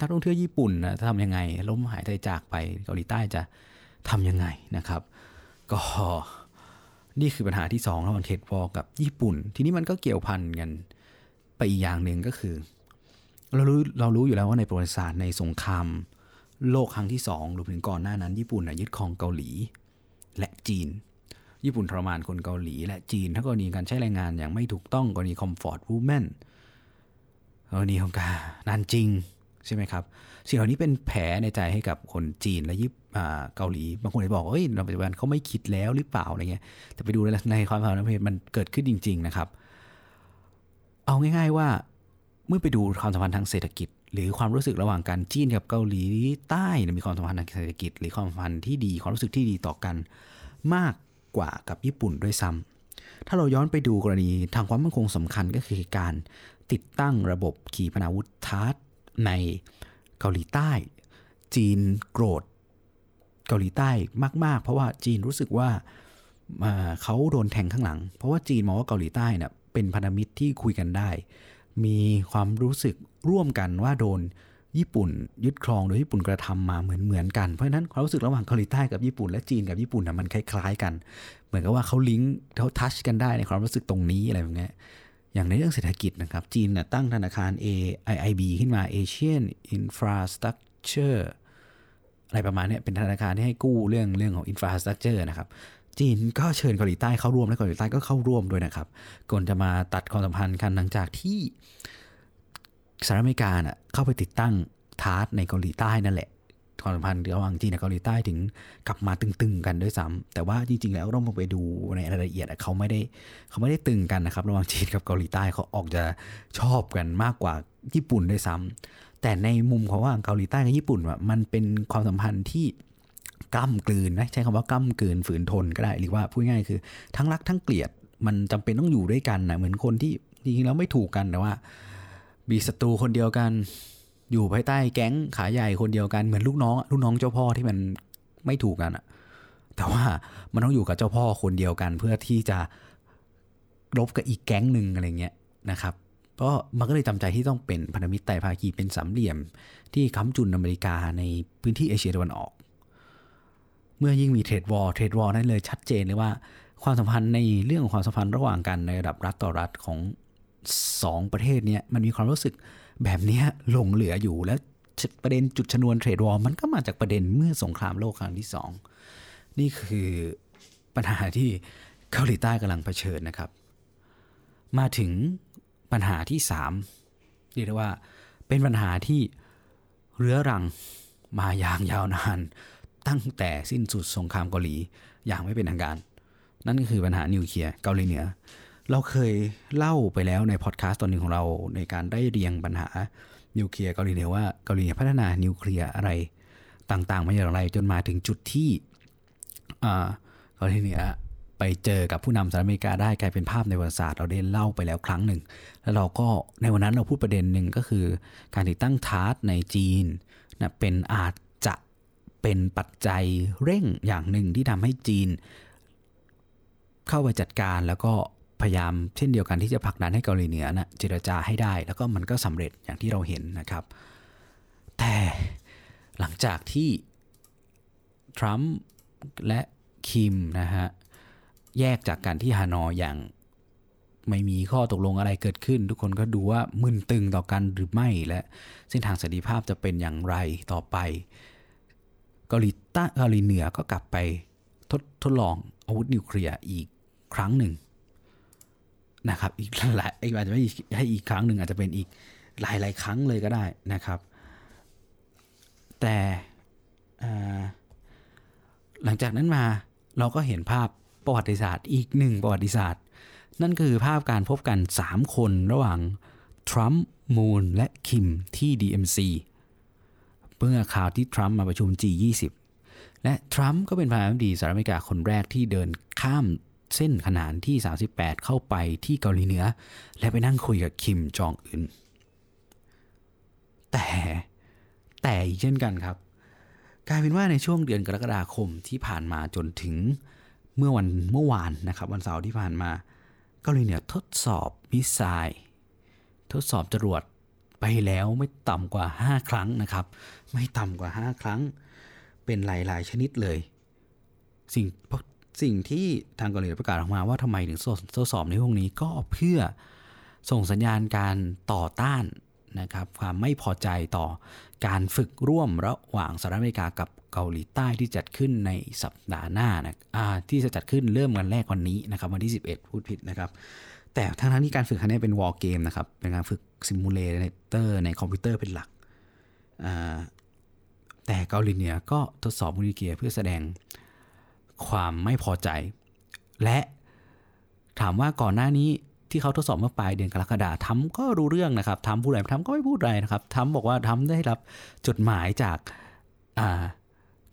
นักท่องเที่ยวญี่ปุ่นนะทำยังไง ล้มหายใจจากไปเกาหลีใต้จะทำยังไงนะครับ ก็ นี่คือปัญหาที่2ระหว่างเทรดวอลกับญี่ปุ่น ทีนี้มันก็เกี่ยวพันกันไปอีกอย่างหนึ่งก็คือ เรารู้เรารู้อยู่แล้วว่าในประวัติศาสตร์ในสงครามโลกครั้งที่2รวมถึงก่อนหน้านั้น ญี่ปุ่นยึดครองเกาหลี และจีน ญี่ปุ่นทรมานคนเกาหลี และจีนถ้ากรณีการใช้แรงงานอย่างไม่ถูกต้องกรณีคอมฟอร์ตวูแมนกรณีของการนานจริง ใช่ไหมครับสิ่งเหล่านี้เป็นแผลในใจให้กับคนจีนและญี่เกาหลี บางคนอาจจะบอกเฮ้ยในปัจจุบันเขาไม่คิดแล้วหรือเปล่าอะไรเงี้ยแต่ไปดูในความสัมพันธ์มันเกิดขึ้นจริง ๆ นะครับ เอาง่าย ๆว่าเมื่อไปดูความสัมพันธ์ทางเศรษฐกิจ หรือความรู้สึกระหว่างการจีนกับเกาหลีใต้มีความสัมพันธ์ทางเศรษฐกิจ หรือความสัมพันธ์ที่ดีความรู้สึกที่ดีต่อกัน มากกว่ากับญี่ปุ่นด้วยซ้ำถ้าเราย้อนไปดูกรณีทางความมั่นคงสำคัญก็คือการติดตั้งระบบขีปนาวุธทาร์ต ในเกาหลีใต้ จีนโกรธเกาหลีใต้มาก ๆ เพราะว่าจีนรู้สึกว่าเขาโดนแทงข้างหลัง เพราะว่าจีนมองว่าเกาหลีใต้เนะ่ยเป็นพันธมิตรที่คุยกันได้ มีความรู้สึกร่วมกันว่าโดนญี่ปุ่นยึดครองโดยญี่ปุ่นกระทำมาเหมือนเหมือนกัน เพราะฉะนั้นความรู้สึกระหว่างเกาหลีใต้กับญี่ปุ่นและจีนกับญี่ปุ่นนะมันคล้ายๆกัน เหมือนกับว่าเขาลิงก์เขาทัชกันได้ในความรู้สึกตรงนี้อะไรแบบนี้ อย่างในเรื่องเศรษฐกิจนะครับ จีนนะตั้งธนาคาร AIIB ขึ้นมา Asian Infrastructure อะไรประมาณนี้เป็นธนาคารที่ให้กู้เรื่องเรื่องของ infrastructure นะครับ จีนก็เชิญเกาหลีใต้เข้าร่วมและเกาหลีใต้ก็เข้าร่วมด้วยนะครับก่อนจะมาตัดความสัมพันธ์กันหลังจากที่สหรัฐอเมริกาน่ะเข้าไปติดตั้งทาร์ตในเกาหลีใต้นั่นแหละ ความสัมพันธ์ระหว่างจีนกับเกาหลีใต้ถึงกลับมาตึงๆกันด้วยซ้ำแต่ว่าจริงๆแล้วต้องไปดูในรายละเอียดเขาไม่ได้เขาไม่ได้ตึงกันนะครับระหว่างจีนกับเกาหลีใต้เขาออกจะชอบกันมากกว่าญี่ปุ่นด้วยซ้ำแต่ในมุมของว่าเกาหลีใต้กับญี่ปุ่นมันเป็นความสัมพันธ์ที่กล้ำกลืนนะใช้คำว่ากล้ำกลืนฝืนทนก็ได้หรือว่าพูดง่ายคือ ทั้งรักทั้งเกลียดมันจำเป็นต้องอยู่ด้วยกันนะเหมือนคนที่จริงๆแล้วไม่ถูกกันแต่ว่ามีศัตรูคนเดียวกัน อยู่ภายใต้แก๊งขาใหญ่คนเดียวกันเหมือนลูกน้องลูกน้องเจ้าพ่อที่มันไม่ถูกกันอะแต่ว่ามันต้องอยู่กับเจ้าพ่อคนเดียวกัน เพื่อที่จะรบกับอีกแก๊งหนึ่งอะไรเงี้ยนะครับเพราะมันก็เลยจำใจที่ต้องเป็นพันธมิตรไตรภาคีเป็นสามเหลี่ยม ที่ค้ำจุนอเมริกาในพื้นที่เอเชียตะวันออก เมื่อยิ่งมี trade war trade war นั่นเลยชัดเจนเลยว่า ความสัมพันธ์ในเรื่องของความสัมพันธ์ระหว่างกันในระดับรัฐต่อรัฐของสองประเทศเนี้ยมันมีความรู้สึก แบบนี้หลงเหลืออยู่แล้วประเด็นจุดชนวนเทรดวอร์มันก็มาจากประเด็นเมื่อสงครามโลกครั้งที่สองนี่คือปัญหาที่เกาหลีใต้กำลังเผชิญนะครับ มาถึงปัญหาที่สามเรียกได้ว่าเป็นปัญหาที่เรื้อรังมาอย่างยาวนาน ตั้งแต่สิ้นสุดสงครามเกาหลีอย่างไม่เป็นทางการ นั่นก็คือปัญหานิวเคลียร์เกาหลีเหนือ เราเคยเล่าไปแล้วในพอดแคสต์ตอนหนึ่งของเราในการได้เรียงปัญหานิวเคลียร์เกาหลีเหนือว่าเกาหลีเหนือพัฒนานิวเคลียร์อะไรต่างๆมาอย่างไรจนมาถึงจุดที่เกาหลีเหนือไปเจอกับผู้นำสหรัฐอเมริกาได้กลายเป็นภาพในประวัติศาสตร์เราได้เล่าไปแล้วครั้งหนึ่ง แล้วเราก็ในวันนั้นเราพูดประเด็นหนึ่งก็คือ การติดตั้งทาร์ตในจีนนะเป็นอาจจะเป็นปัจจัยเร่งอย่างหนึ่งที่ทำให้จีน เข้าไปจัดการแล้วก็ พยายามเช่นเดียวกันที่จะผลักดันให้เกาหลีเหนือนะเจรจาให้ได้ แล้วก็มันก็สำเร็จอย่างที่เราเห็นนะครับ แต่หลังจากที่ทรัมป์และคิมนะฮะแยกจากกันที่ฮานอยอย่างไม่มีข้อตกลงอะไรเกิดขึ้น ทุกคนก็ดูว่ามึนตึงต่อกันหรือไม่และเส้นทางสันติภาพจะเป็นอย่างไรต่อไปเกาหลีใต้เกาหลีเหนือก็กลับไปทดทดลองอาวุธนิวเคลียร์อีกครั้งหนึ่ง นะครับ อีกหลายอาจจะไม่ให้อีกครั้งหนึ่งอาจจะเป็นอีกหลายหลายครั้งเลยก็ได้นะครับ แต่หลังจากนั้นมาเราก็เห็นภาพประวัติศาสตร์อีกหนึ่งประวัติศาสตร์ นั่นคือภาพการพบกัน 3 คนระหว่างทรัมป์มูนและคิมที่ DMC เมื่อข่าวที่ทรัมป์มาประชุม G20 และทรัมป์ก็เป็นประธานาธิบดีสหรัฐอเมริกาคนแรกที่เดินข้าม เส้นขนานที่ 38 เข้าไปที่เกาหลีเหนือ และไปนั่งคุยกับคิมจองอึนแต่แต่อีกเช่นกันครับ กลายเป็นว่าในช่วงเดือนกรกฎาคมที่ผ่านมาจนถึงเมื่อวันเมื่อวานนะครับ วันเสาร์ที่ผ่านมาเกาหลีเหนือทดสอบมิสไซล์ทดสอบจรวดไปแล้วไม่ต่ำกว่า 5 ครั้งนะครับ ไม่ต่ำกว่า 5 ครั้ง เป็นหลาย ๆ ชนิดเลย สิ่ง สิ่งที่ทางเกาหลีประกาศออกมาว่าทำไมถึงทดสอบในพวกนี้ก็เพื่อส่งสัญญาณการต่อต้านนะครับความไม่พอใจต่อการฝึกร่วมระหว่างสหรัฐอเมริกากับเกาหลีใต้ที่จัดขึ้นในสัปดาห์หน้านะที่จะจัดขึ้นเริ่มวันแรกวันนี้นะครับวันที่ 11 พูดผิดนะครับ แต่ทั้งทั้งที่การฝึกครั้งนี้เป็น war game นะครับเป็นการฝึก simulator ในคอมพิวเตอร์เป็นหลัก แต่เกาหลีเหนือก็ทดสอบนิวเคลียร์เพื่อแสดง ความไม่พอใจ และถามว่าก่อนหน้านี้ที่เขาทดสอบเมื่อปลายเดือนกรกฎาทำก็รู้เรื่องนะครับทำพูดอะไรทำก็ไม่พูดอะไรนะครับทำบอกว่าทำได้รับจดหมายจาก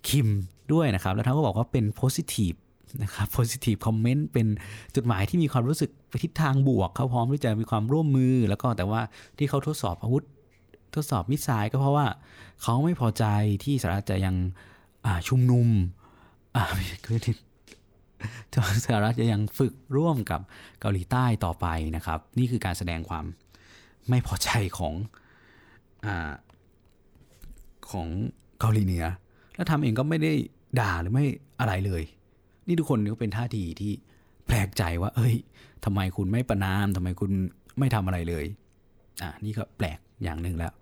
คิมด้วยนะครับ แล้วทำก็บอกว่าเป็น positive นะครับ positive comment เป็นจดหมายที่มีความรู้สึกไปทิศทางบวก เขาพร้อมที่จะมีความร่วมมือ แล้วก็แต่ว่าที่เขาทดสอบอาวุธ ทดสอบมิสไซล์ก็เพราะว่าเขาไม่พอใจที่สหรัฐจะยังชุมนุม คือสหรัฐจะยังฝึกร่วมกับเกาหลีใต้ต่อไปนะครับ นี่คือการแสดงความไม่พอใจของอของเกาหลีเหนือแล้วทำเองก็ไม่ได้ด่าหรือไม่อะไรเลย นี่ทุกคนก็เป็นท่าทีที่แปลกใจว่า เอ้ยทำไมคุณไม่ประนามทำไมคุณไม่ทำอะไรเลย อ่านี่ก็แปลกอย่างหนึ่งแล้ว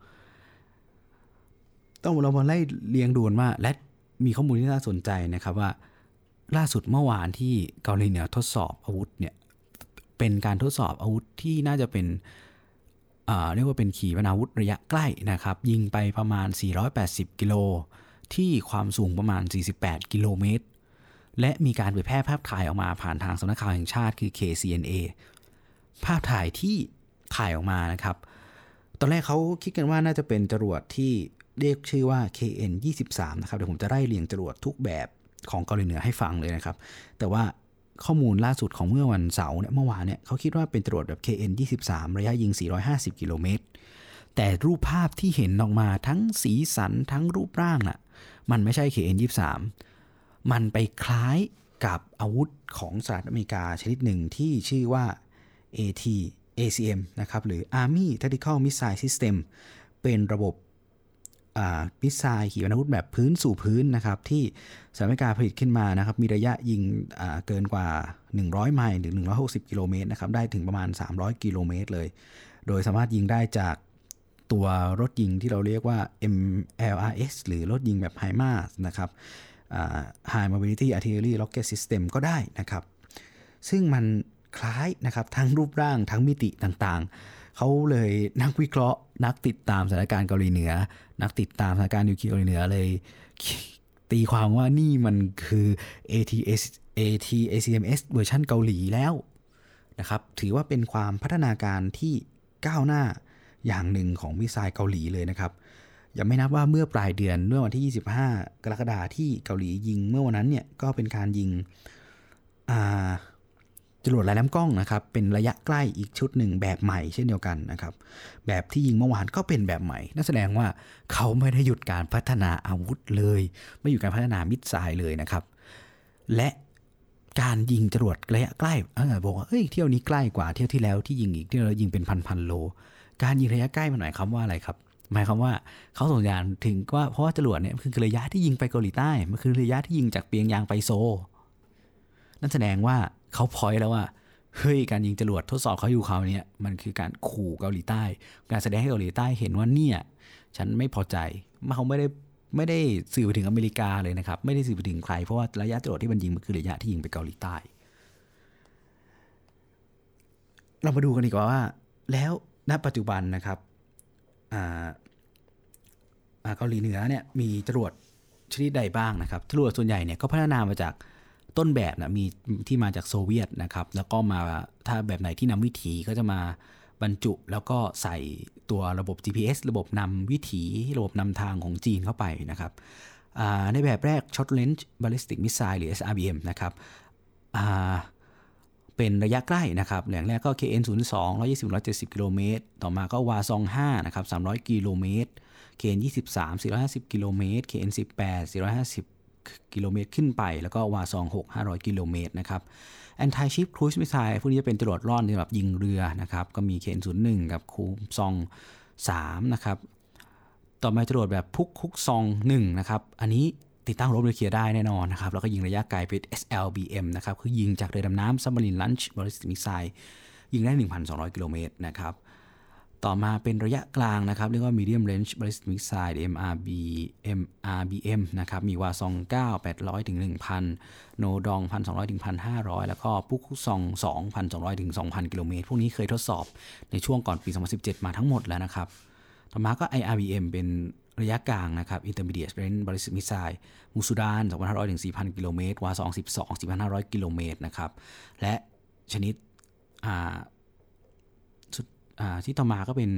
ต้องเรามาไล่เรียงดูว่าและ มีข้อมูลที่น่าสนใจนะครับว่า ล่าสุดเมื่อวานที่เกาหลีเหนือทดสอบอาวุธเนี่ยเป็นการทดสอบอาวุธที่น่าจะเป็นเรียกว่าเป็นขีปนาวุธระยะใกล้นะครับ ยิงไปประมาณ 480 กิโล ที่ความสูงประมาณ 48 กิโลเมตร และมีการเผยแพร่ภาพถ่ายออกมาผ่านทางสำนักข่าวแห่งชาติคือ KCNA ภาพถ่ายที่ถ่ายออกมานะครับ ตอนแรกเขาคิดกันว่าน่าจะเป็นจรวดที่ เรียกชื่อว่า KN 23นะครับเดี๋ยวผมจะไล่เรียงจรวดทุกแบบของเกาหลีเหนือให้ฟังเลยนะครับ แต่ว่าข้อมูลล่าสุดของเมื่อวันเสาร์เนี่ยเมื่อวานเนี่ยเขาคิดว่าเป็นตรวจแบบ KN 23 ระยะยิง 450 กิโลเมตร แต่รูปภาพที่เห็นออกมาทั้งสีสันทั้งรูปร่างน่ะ มันไม่ใช่ KN 23 มันไปคล้ายกับอาวุธของสหรัฐอเมริกาชนิดหนึ่งที่ชื่อว่า AT ACM นะครับ หรือ Army Tactical Missile System เป็นระบบ มิสไซล์ขีปนาวุธแบบพื้นสู่พื้นนะครับที่สหรัฐอเมริกาผลิตขึ้นมานะครับมีระยะยิงเกินกว่า 100 ไมล์หรือ 160 กิโลเมตรนะครับได้ถึงประมาณ 300 กิโลเมตรเลย โดยสามารถยิงได้จากตัวรถยิงที่เราเรียกว่า MLRS หรือรถยิงแบบ HIMARS นะครับ High Mobility Artillery Rocket System ก็ได้นะครับ ซึ่งมันคล้ายนะครับทั้งรูปร่างทั้งมิติต่างๆ เขาเลยนักวิเคราะห์ นักติดตามสถานการณ์เกาหลีเหนือ นักติดตามสถานการณ์นิวเคลียร์เกาหลีเหนือเลย ตีความว่านี่มันคือ ATS ATACMS เวอร์ชันเกาหลีแล้วนะครับ ถือว่าเป็นความพัฒนาการที่ก้าวหน้าอย่างหนึ่งของ missile เกาหลีเลยนะครับยังไม่นับว่าเมื่อปลายเดือนเมื่อวันที่ 25 กรกฎาคมที่เกาหลียิงเมื่อวันนั้นเนี่ยก็เป็นการยิง จรวดลายน้ำกล้องนะครับเป็นระยะใกล้อีกชุดหนึ่งแบบใหม่เช่นเดียวกันนะครับแบบที่ยิงเมื่อวานก็เป็นแบบใหม่นั่นแสดงว่าเขาไม่ได้หยุดการพัฒนาอาวุธเลย ไม่หยุดการพัฒนามิสไซล์เลยนะครับ และการยิงจรวดระยะใกล้เออบอกว่าเฮ้ยเที่ยวนี้ใกล้กว่าเที่ยวที่แล้วที่ยิงอีกที่เรายิงเป็นพันพันโล การยิงระยะใกล้มันหมายความว่าอะไรครับ หมายความว่าเขาส่งยานถึงว่าเพราะว่าจรวดเนี่ยมันคือระยะที่ยิงไปเกาหลีใต้มันคือระยะที่ยิงจากเปียงยางไปโซ นั่นแสดงว่า เขาพอยแล้วว่าเฮ้ยการยิงจรวดทดสอบเขาอยู่เขาเนี่ยมันคือการขู่เกาหลีใต้ การแสดงให้เกาหลีใต้เห็นว่าเนี่ย ฉันไม่พอใจมาเขาไม่ได้ไม่ได้สื่อไปถึงอเมริกาเลยนะครับ ไม่ได้สื่อไปถึงใคร เพราะว่าระยะจรวดที่มันยิงมันคือระยะที่ยิงไปเกาหลีใต้ เรามาดูกันดีกว่าว่า แล้วณปัจจุบันนะครับเกาหลีเหนือเนี่ยมีจรวดชนิดใดบ้างนะครับจรวดส่วนใหญ่เนี่ยก็พัฒนามาจาก ต้นแบบนะมีที่มาจากโซเวียตนะครับ แล้วก็มาถ้าแบบไหนที่นำวิถีก็จะมาบรรจุแล้วก็ใส่ตัวระบบ GPS ระบบนำวิถีระบบนำทางของจีนเข้าไปนะครับในแบบแรก Short Range Ballistic Missile หรือ SRBM นะครับเป็นระยะใกล้นะครับแหล่งแรกก็ KN 0 2 120 170 กิโลเมตร ต่อมาก็ฮวาซอง5นะครับ300 กิโลเมตร KN 23 450 กิโลเมตร KN 18 450 กิโลเมตรขึ้นไป แล้วก็ฮวาซอง 6 500 กิโลเมตรนะครับ Anti Ship Cruise Missile พวกนี้จะเป็นจรวดร่อนสำหรับยิงเรือนะครับ ก็มี KN 01กับคุมซอง3นะครับ ต่อมาจรวดแบบพุกกุกซอง1นะครับ อันนี้ติดตั้งหัวรบนิวเคลียร์ได้แน่นอนนะครับ แล้วก็ยิงระยะไกลเป็น SLBM นะครับ คือยิงจากเรือดำน้ำ submarine launched ballistic missileยิงได้ 1,200 กิโลเมตรนะครับ ต่อมาเป็นระยะกลางนะครับ เรียกว่า medium range ballistic missile MRB MRBM นะครับ มีวาซอง 9 800 ถึง 1,000 โนดอง 1,200 ถึง 1,500 แล้วก็ปุกซอง 2,200 ถึง 2,000 กิโลเมตร พวกนี้เคยทดสอบในช่วงก่อนปี 2017 มาทั้งหมดแล้วนะครับ ต่อมาก็ IRBM เป็นระยะกลางนะครับ Intermediate Range Ballistic Missile มูซูดาน 2,500 ถึง 4,000 กิโลเมตร วาซอง 12 4,500 กิโลเมตรนะครับ และชนิด ที่ต่อมาก็เป็น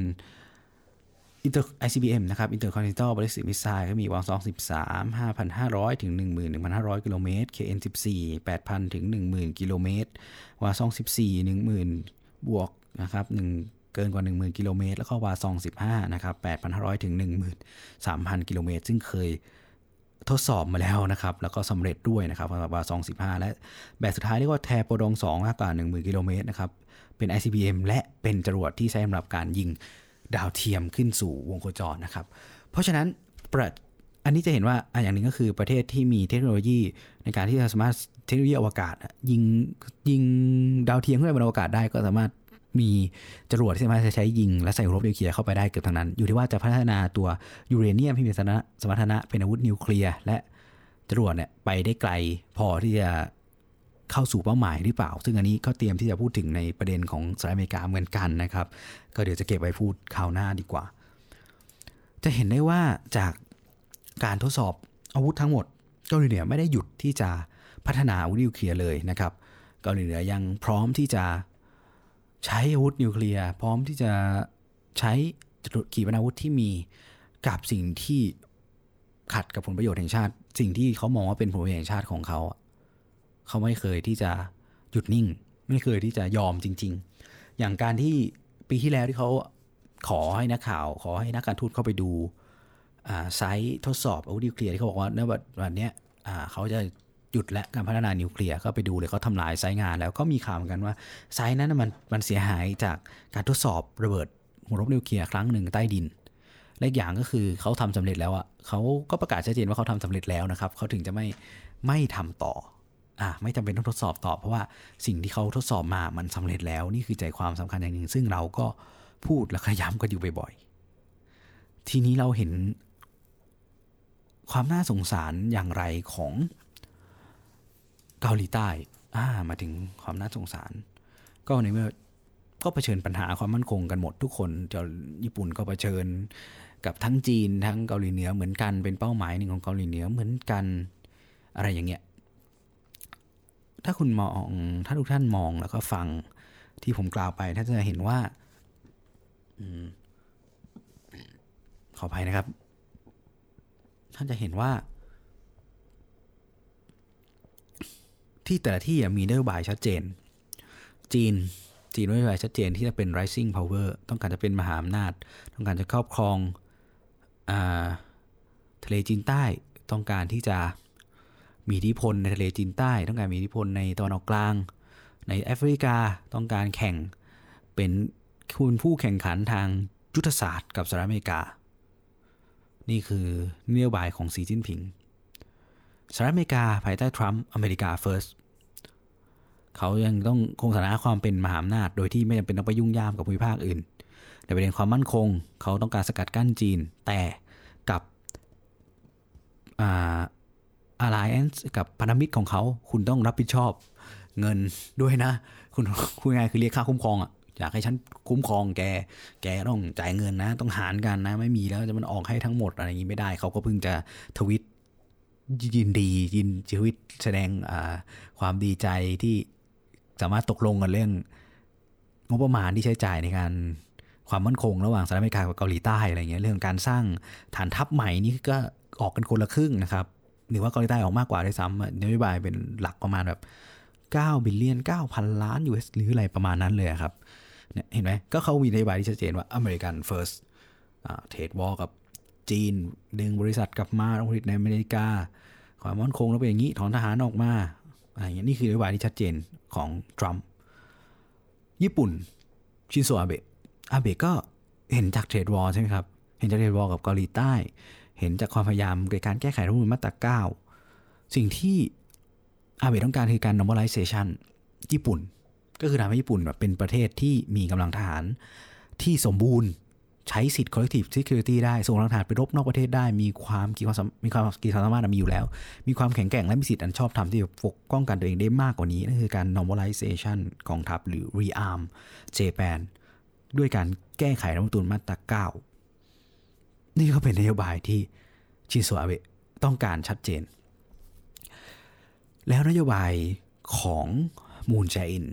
Inter ICBM นะครับ Intercontinental Ballistic Missile ก็มีวางซอง13 5,500 ถึง 11,500 กิโลเมตร KN 14 8,000 ถึง 10,000 กิโลเมตร วาซอง 14 10,000 บวกนะครับ1เกินกว่า 10,000 กิโลเมตร แล้วก็วาซอง 15 นะครับ 8,500 ถึง 13,000 กิโลเมตร ซึ่งเคย ทดสอบมาแล้วนะครับ แล้วก็สำเร็จด้วยนะครับวาซอง15 และแบบสุดท้ายเรียกว่าแทโปดอง2มากกว่า10,000 กิโลเมตรนะครับ เป็น ICBM และเป็นจรวดที่ใช้สำหรับการยิงดาวเทียมขึ้นสู่วงโคจรนะครับ เพราะฉะนั้นอันนี้จะเห็นว่าอย่างหนึ่งก็คือประเทศที่มีเทคโนโลยีในการที่จะสามารถเทคโนโลยีอวกาศ ยิงยิงดาวเทียมขึ้นไปบนอวกาศได้ก็สามารถ มีจรวดที่สามารถจะใช้ยิงและใส่รบนิวเคลียร์เข้าไปได้เกือบทั้งนั้น อยู่ที่ว่าจะพัฒนาตัวยูเรเนียมที่มีสมรรถนะเป็นอาวุธนิวเคลียร์และจรวดเนี่ยไปได้ไกลพอที่จะเข้าสู่เป้าหมายหรือเปล่า ซึ่งอันนี้ก็เตรียมที่จะพูดถึงในประเด็นของสหรัฐอเมริกาเหมือนกันนะครับ ก็เดี๋ยวจะเก็บไว้พูดคราวหน้าดีกว่า จะเห็นได้ว่าจากการทดสอบอาวุธทั้งหมดเกาหลีเหนือไม่ได้หยุดที่จะพัฒนาอาวุธนิวเคลียร์เลยนะครับ เกาหลีเหนือยังพร้อมที่จะ ใช้อาวุธนิวเคลียร์พร้อมที่จะใช้ขีปนาวุธที่มีกับสิ่งที่ขัดกับผลประโยชน์แห่งชาติ สิ่งที่เขามองว่าเป็นผลประโยชน์แห่งชาติของเขา เขาไม่เคยที่จะหยุดนิ่ง ไม่เคยที่จะยอมจริง ๆ อย่างการที่ปีที่แล้วที่เขาขอให้นักข่าว ขอให้นักการทูตเข้าไปดูไซต์ทดสอบอาวุธนิวเคลียร์ที่เขาบอกว่าในวันนี้เขาจะ หยุดและการพัฒนานิวเคลียร์ก็ไปดูเลยเขาทำลายไซต์งาน แล้วก็มีข่าวเหมือนกันว่าไซต์นั้นมันมันเสียหายจากการทดสอบระเบิดหัวรบนิวเคลียร์ครั้งหนึ่งใต้ดินและอีกอย่างก็คือเขาทำสำเร็จแล้วอะเขาก็ประกาศชัดเจนว่าเขาทำสำเร็จแล้วนะครับเขาถึงจะไม่ไม่ทำต่ออะไม่จำเป็นต้องทดสอบต่อเพราะว่าสิ่งที่เขาทดสอบมามันสำเร็จแล้วนี่คือใจความสำคัญอย่างหนึ่ง ซึ่งเราก็พูดและขย้ำกันอยู่บ่อยๆ ทีนี้เราเห็นความน่าสงสารอย่างไรของ เกาหลีใต้อ่ามาถึงความน่าสงสาร ก็ในเมื่อก็เผชิญปัญหาความมั่นคงกันหมดทุกคนจะญี่ปุ่นก็เผชิญกับทั้งจีนทั้งเกาหลีเหนือเหมือนกันเป็นเป้าหมายหนึ่งของเกาหลีเหนือเหมือนกันอะไรอย่างเงี้ยถ้าคุณมองถ้าทุกท่านมองแล้วก็ฟังที่ผมกล่าวไปท่านจะเห็นว่าอขออภัยนะครับ ท่านจะเห็นว่า ที่แต่ละที่มีนโยบายชัดเจน จีนจีนนโยบายชัดเจนที่จะเป็น rising power ต้องการจะเป็นมหาอำนาจ ต้องการจะครอบครองทะเลจีนใต้ต้องการที่จะมีอิทธิพลในทะเลจีนใต้ ต้องการมีอิทธิพลในตะวันออกกลาง ในแอฟริกาต้องการแข่งเป็นคุณผู้แข่งขันทางยุทธศาสตร์กับสหรัฐอเมริกา นี่คือนโยบายของสีจิ้นผิงสหรัฐอเมริกาภายใต้ทรัมป์อเมริกา first เขายังต้องคงสถานะความเป็นมหาอำนาจ โดยที่ไม่จำเป็นต้องไปยุ่งยามกับภูมิภาคอื่น ในประเด็นความมั่นคง เขาต้องการสกัดกั้นจีน แต่กับอ่า alliance กับพันธมิตรของเขา คุณต้องรับผิดชอบเงินด้วยนะ คุณคุยง่ายคือเรียกค่าคุ้มครองอะอยากให้ฉันคุ้มครองแก แกต้องจ่ายเงินนะ ต้องหารกันนะ ไม่มีแล้วจะมันออกให้ทั้งหมดอะไรอย่างนี้ไม่ได้ เขาก็เพิ่งจะทวิตยินดียินทวิตแสดงความดีใจที่ สามารถตกลงกันเรื่องงบประมาณที่ใช้จ่ายในการความมั่นคงระหว่างสหรัฐอเมริกากับเกาหลีใต้อะไรเงี้ยเรื่องการสร้างฐานทัพใหม่นี่ก็ออกกันคนละครึ่งนะครับหรือว่าเกาหลีใต้ออกมากกว่าด้วยซ้ำนโยบายเป็นหลักประมาณแบบ9 billion 9,000 ล้าน US หรืออะไรประมาณนั้นเลยครับเนี่ยเห็นไหมก็เขามีนโยบายที่ชัดเจนว่า America First trade war กับจีน ดึงบริษัทกลับมาลงผลิตในอเมริกา ความมั่นคงแล้วเป็นอย่างนี้ ถอนทหารออกมา อะไรอย่างนี้นี่คือนโยบายที่ชัดเจนของทรัมป์ญี่ปุ่นชินโซอาเบะอาเบะก็เห็นจาก trade war ใช่ไหมครับ เห็นจาก trade war กับเกาหลีใต้ เห็นจากความพยายามในการแก้ไขรัฐมนูลมาตราเก้าสิ่งที่อาเบะต้องการคือการ normalization ญี่ปุ่น ก็คือทำให้ญี่ปุ่นแบบเป็นประเทศที่มีกำลังทหารที่สมบูรณ์ ใช้สิทธิ์ collective security ได้ ส่งกำลังทหารไปรบนอกประเทศได้ มีความกีความมีความกีความสามารถมีอยู่แล้ว มีความแข็งแกร่งและมีสิทธิ์อันชอบทำที่จะปกป้องกันตัวเองได้มากกว่านี้นั่นคือการ normalization กองทัพหรือ rearm Japan ด้วยการแก้ไขรัฐมนูลมาตราเก้านี่ก็เป็นนโยบายที่ชินโซอาเบะต้องการชัดเจน แล้วนโยบายของมูนแจอิน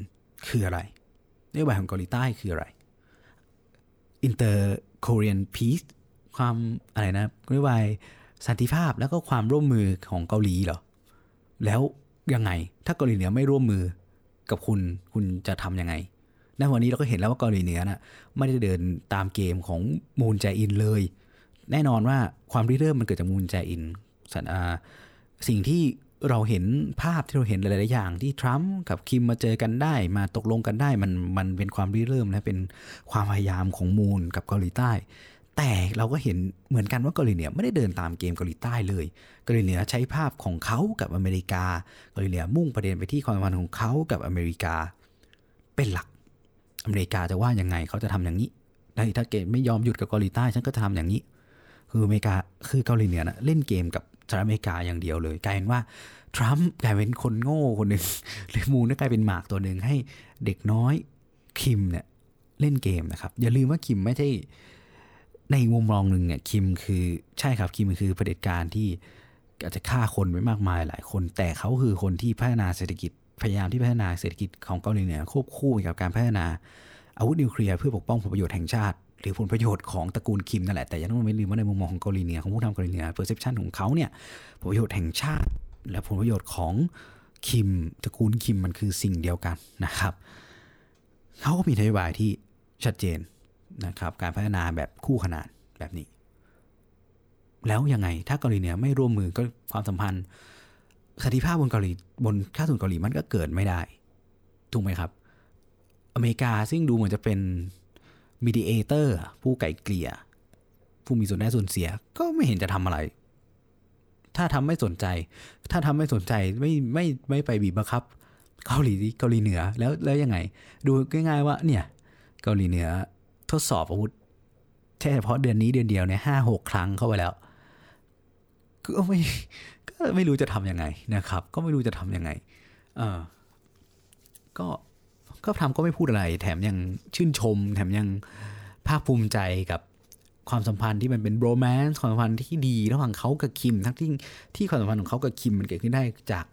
คืออะไร นโยบายของเกาหลีใต้คืออะไร Inter Korean Peace ความอะไรนะนโยบายสันติภาพแล้วก็ความร่วมมือของเกาหลีเหรอ แล้วยังไง ถ้าเกาหลีเหนือไม่ร่วมมือกับคุณคุณจะทำยังไงในวันนี้เราก็เห็นแล้วว่าเกาหลีเหนือนะ่ะไม่ได้เดินตามเกมของมูนแจอินเลย แน่นอนว่าความริเริ่มมันเกิดจากมูนแจอินสันอาสิ่งที่ เราเห็นภาพที่เราเห็นหลาย ๆ อย่าง ที่ทรัมป์กับคิมมาเจอกันได้ มาตกลงกันได้ มันมันเป็นความริเริ่มและเป็นความพยายามของมูนกับเกาหลีใต้ แต่เราก็เห็นเหมือนกันว่าเกาหลีเหนือไม่ได้เดินตามเกมเกาหลีใต้เลยเกาหลีเหนือใช้ภาพของเขากับอเมริกาเกาหลีเหนือมุ่งประเด็นไปที่ความสัมพันธ์ของเขากับอเมริกา เป็นหลัก อเมริกาจะว่ายังไงเขาจะทำอย่างนี้ได้ถ้าเกมไม่ยอมหยุดกับเกาหลีใต้ฉันก็จะทำอย่างนี้ คืออเมริกาคือเกาหลีเหนือนะเล่นเกมกับ สหรัฐอเมริกาอย่างเดียวเลย กลายเป็นว่าทรัมป์กลายเป็นคนโง่คนหนึ่งหรือมูนกลายเป็นหมากตัวหนึ่งให้เด็กน้อยคิมเนี่ยเล่นเกมนะครับ อย่าลืมว่าคิมไม่ใช่ในมุมมองหนึ่งเนี่ยคิมคือใช่ครับคิมคือเผด็จการที่อาจจะฆ่าคนไปมากมายหลายคน แต่เขาคือคนที่พัฒนาเศรษฐกิจพยายามที่พัฒนาเศรษฐกิจของเกาหลีเหนือควบคู่กับการพัฒนาอาวุธนิวเคลียร์เพื่อปกป้องผลประโยชน์แห่งชาติ หรือผลประโยชน์ของตระกูลคิมนั่นแหละ แต่ยังต้องไม่ลืมว่าในมุมมองของเกาหลีเหนือของผู้ทำเกาหลีเหนือ perception ของเขาเนี่ยผลประโยชน์แห่งชาติ และผลประโยชน์ของคิมตระกูลคิมมันคือสิ่งเดียวกันนะครับเขาก็มีนโยบายที่ชัดเจนนะครับการพัฒนาแบบคู่ขนานแบบนี้ แล้วยังไงถ้าเกาหลีเหนือไม่ร่วมมือก็ความสัมพันธ์สันติภาพบนเกาหลีบนค่าทุนเกาหลีมันก็เกิดไม่ได้ถูกไหมครับ อเมริกาซึ่งดูเหมือนจะเป็น มีดีเอเตอร์ ผู้ไก่เกลี่ย ผู้มีส่วนได้ส่วนเสีย ก็ไม่เห็นจะทำอะไร ถ้าทำไม่สนใจ ถ้าทำไม่สนใจไม่ไม่ไม่ไปบีบบังคับเกาหลีเกาหลีเหนือแล้วแล้วยังไง ดูง่ายๆว่าเนี่ย เกาหลีเหนือทดสอบอาวุธแค่เฉพาะเดือนนี้เดือนเดียวเนี่ยห้าหกครั้งเข้าไปแล้ว ก็ไม่ก็ไม่รู้จะทำยังไงนะครับ ก็ไม่รู้จะทำยังไง เออก็ ก็ทำก็ไม่พูดอะไร แถมยังชื่นชม แถมยังภาคภูมิใจกับความสัมพันธ์ที่มันเป็นโรแมนต์ความสัมพันธ์ที่ดีระหว่างเขากับคิม ทั้งที่ที่ความสัมพันธ์ของเขากับคิมมันเกิดขึ้นได้จาก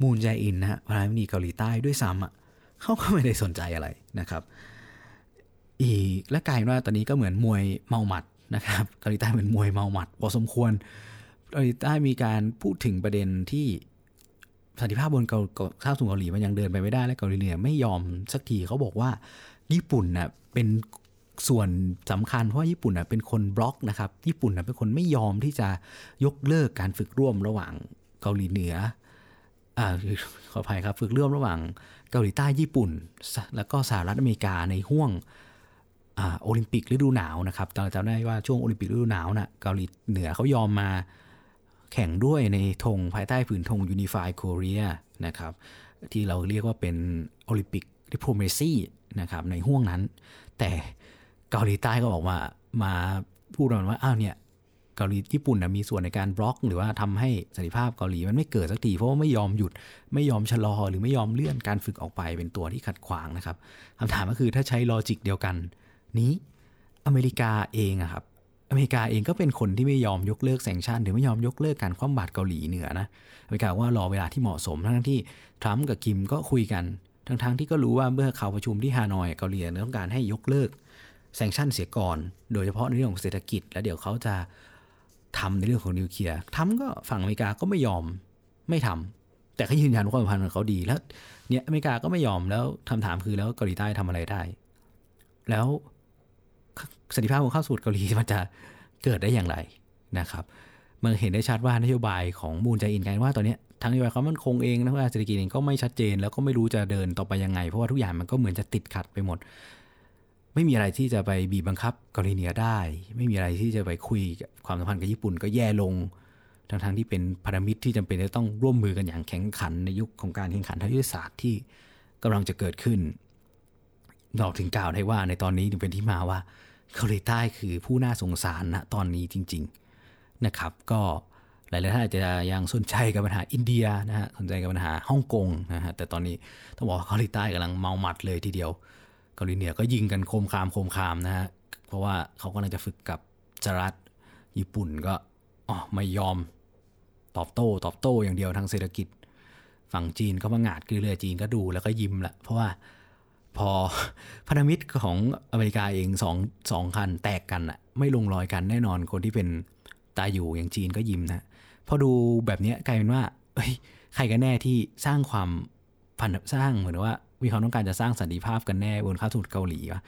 มูนแจอินนะฮะประธานาธิบดีเกาหลีใต้ด้วยซ้ำอะเขาก็ไม่ได้สนใจอะไรนะครับ อีกและกลายว่าตอนนี้ก็เหมือนมวยเมาหมัดนะครับเกาหลีใต้เหมือนมวยเมาหมัดพอสมควรเกาหลีใต้มีการพูดถึงประเด็นที่ สันติภาพบนเกาข้าวสูงเกาหลีมันยังเดินไปไม่ได้และเกาหลีเหนือไม่ยอมสักทีเขาบอกว่าญี่ปุ่นน่ะเป็นส่วนสำคัญเพราะญี่ปุ่นน่ะเป็นคนบล็อกนะครับ ญี่ปุ่นน่ะเป็นคนไม่ยอมที่จะยกเลิกการฝึกร่วมระหว่างเกาหลีเหนืออ่าขออภัยครับ ฝึกร่วมระหว่างเกาหลีใต้ญี่ปุ่น แล้วก็สหรัฐอเมริกาในห้วงโอลิมปิกฤดูหนาวนะครับเราจำได้ว่าช่วงโอลิมปิกฤดูหนาวน่ะเกาหลีเหนือเขายอมมา แข่งด้วยในธงภายใต้ผืนธง Unified Korea นะครับที่เราเรียกว่าเป็น Olympic diplomacy นะครับในห้วงนั้น แต่เกาหลีใต้ก็บอกว่ามาพูดกันว่าอ้าวเนี่ยเกาหลีญี่ปุ่นนะมีส่วนในการบล็อก หรือว่าทำให้สันติภาพเกาหลีมันไม่เกิดสักทีเพราะว่าไม่ยอมหยุดไม่ยอมชะลอ หรือไม่ยอมเลื่อนการฝึกออกไปเป็นตัวที่ขัดขวางนะครับคำถามก็คือถ้าใช้ logic เดียวกันนี้อเมริกาเองอะครับ อเมริกาเองก็เป็นคนที่ไม่ยอมยกเลิก sanction หรือไม่ยอมยกเลิกการคว่ำบาตรเกาหลีเหนือนะอเมริกาว่ารอเวลาที่เหมาะสมทั้งที่ทรัมป์กับคิมก็คุยกัน ทั้งๆที่ก็รู้ว่าเมื่อเขาประชุมที่ฮานอยเกาหลีต้องการให้ยกเลิกแซงชันเสียก่อน โดยเฉพาะในเรื่องของเศรษฐกิจ แล้วเดี๋ยวเขาจะทำในเรื่องของนิวเคลียร์ทำก็ฝั่งอเมริกาก็ไม่ยอมไม่ทำแต่เขายืนยันความสัมพันธ์ของเขาดีแล้วเนี่ยอเมริกาก็ไม่ยอมแล้วคำถามคือแล้วเกาหลีใต้ทำอะไรได้ แล้ว สันติภาพของข้าวสูตรเกาหลีมันจะเกิดได้อย่างไรนะครับมันเห็นได้ชัดว่านโยบายของมูลใจอินกันว่าตอนนี้ทั้งนโยบายความมั่นคงเองนะว่าเศรษฐกิจเองก็ไม่ชัดเจน แล้วก็ไม่รู้จะเดินต่อไปยังไง เพราะว่าทุกอย่างมันก็เหมือนจะติดขัดไปหมด ไม่มีอะไรที่จะไปบีบบังคับเกาหลีเหนือได้ ไม่มีอะไรที่จะไปคุยความสัมพันธ์กับญี่ปุ่นก็แย่ลงทั้งทงที่เป็นพันธมิตรที่จำเป็นจะต้องร่วมมือกันอย่างแข็งขันในยุคของการแข่งขันทางยุทธศาสตร์ที่กำลังจะเกิดขึ้นเราถึงกล่าวได้ว่าในตอนนี้ถึงเป็นที่มาว่า เกาหลีใต้คือผู้น่าสงสารนะตอนนี้จริง ๆนะครับ ก็หลายๆท่านอาจจะยังสนใจกับปัญหาอินเดียนะฮะสนใจกับปัญหาฮ่องกงนะฮะแต่ตอนนี้ต้องบอกว่าเกาหลีใต้กำลังเมาหมัดเลยทีเดียวเกาหลีเหนือก็ยิงกันโคมคามโคมคามนะฮะเพราะว่าเขากำลังจะฝึกกับสหรัฐญี่ปุ่นก็อ๋อไม่ยอมตอบโต้ตอบโต้อย่างเดียวทางเศรษฐกิจ ฝั่งจีนก็มางาดคือเรือจีนก็ดูแล้วก็ยิ้มละเพราะว่า พอพันธมิตรของอเมริกาเองสองสองคันแตกกันอะไม่ลงรอยกันแน่นอนคนที่เป็นตาอยู่อย่างจีนก็ยิ้มนะพอดูแบบนี้กลายเป็นว่าเอ้ยใครกันแน่ที่สร้างความพันสร้างเหมือนว่ามีความต้องการจะสร้างสันติภาพกันแน่บนข้าวสุดเกาหลีวะ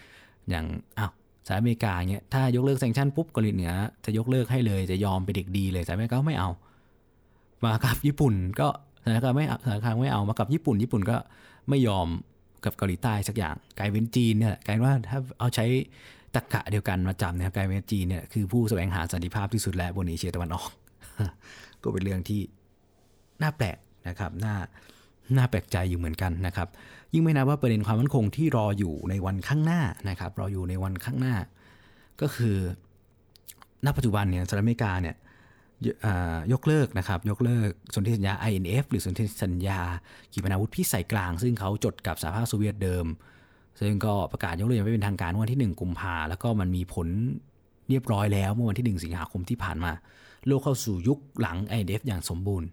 อย่างอ้าวสหรัฐอเมริกาเนี้ยถ้ายกเลิกแซงชั่นปุ๊บเกาหลีเหนือจะยกเลิกให้เลยจะยอมเป็นเด็กดีเลยสหรัฐอเมริกาไม่เอา มากับญี่ปุ่นก็สหรัฐอเมริกาไม่สหรัฐอเมริกาไม่เอามากับญี่ปุ่น ญี่ปุ่นก็ไม่ยอม กับเกาหลีใต้สักอย่างกลายเป็นจีนเนี่ยกลายว่าถ้าเอาใช้ตะกะเดียวกันมาจำนะครับกลายเป็นจีนเนี่ยคือผู้แสวงหาสันติภาพที่สุดแล้วบนเอเชียตะวันออก ก็เป็นเรื่องที่น่าแปลกนะครับน่าน่าแปลกใจอยู่เหมือนกันนะครับ ยิ่งไม่นับว่าประเด็นความมั่นคงที่รออยู่ในวันข้างหน้านะครับ รออยู่ในวันข้างหน้า ก็คือณปัจจุบันเนี่ยสหรัฐอเมริกาเนี่ย ยกเลิกนะครับยกเลิกสนธิสัญญา INF หรือสนธิสัญญาขีปนาวุธพิสัยกลาง ซึ่งเขาจดกับสหภาพโซเวียตเดิม ซึ่งก็ประกาศยกเลิกอย่างไม่เป็นทางการวันที่ 1 กุมภาแล้วก็มันมีผลเรียบร้อยแล้วเมื่อวันที่ 1 สิงหาคมที่ผ่านมา โลกเข้าสู่ยุคหลัง INF อย่างสมบูรณ์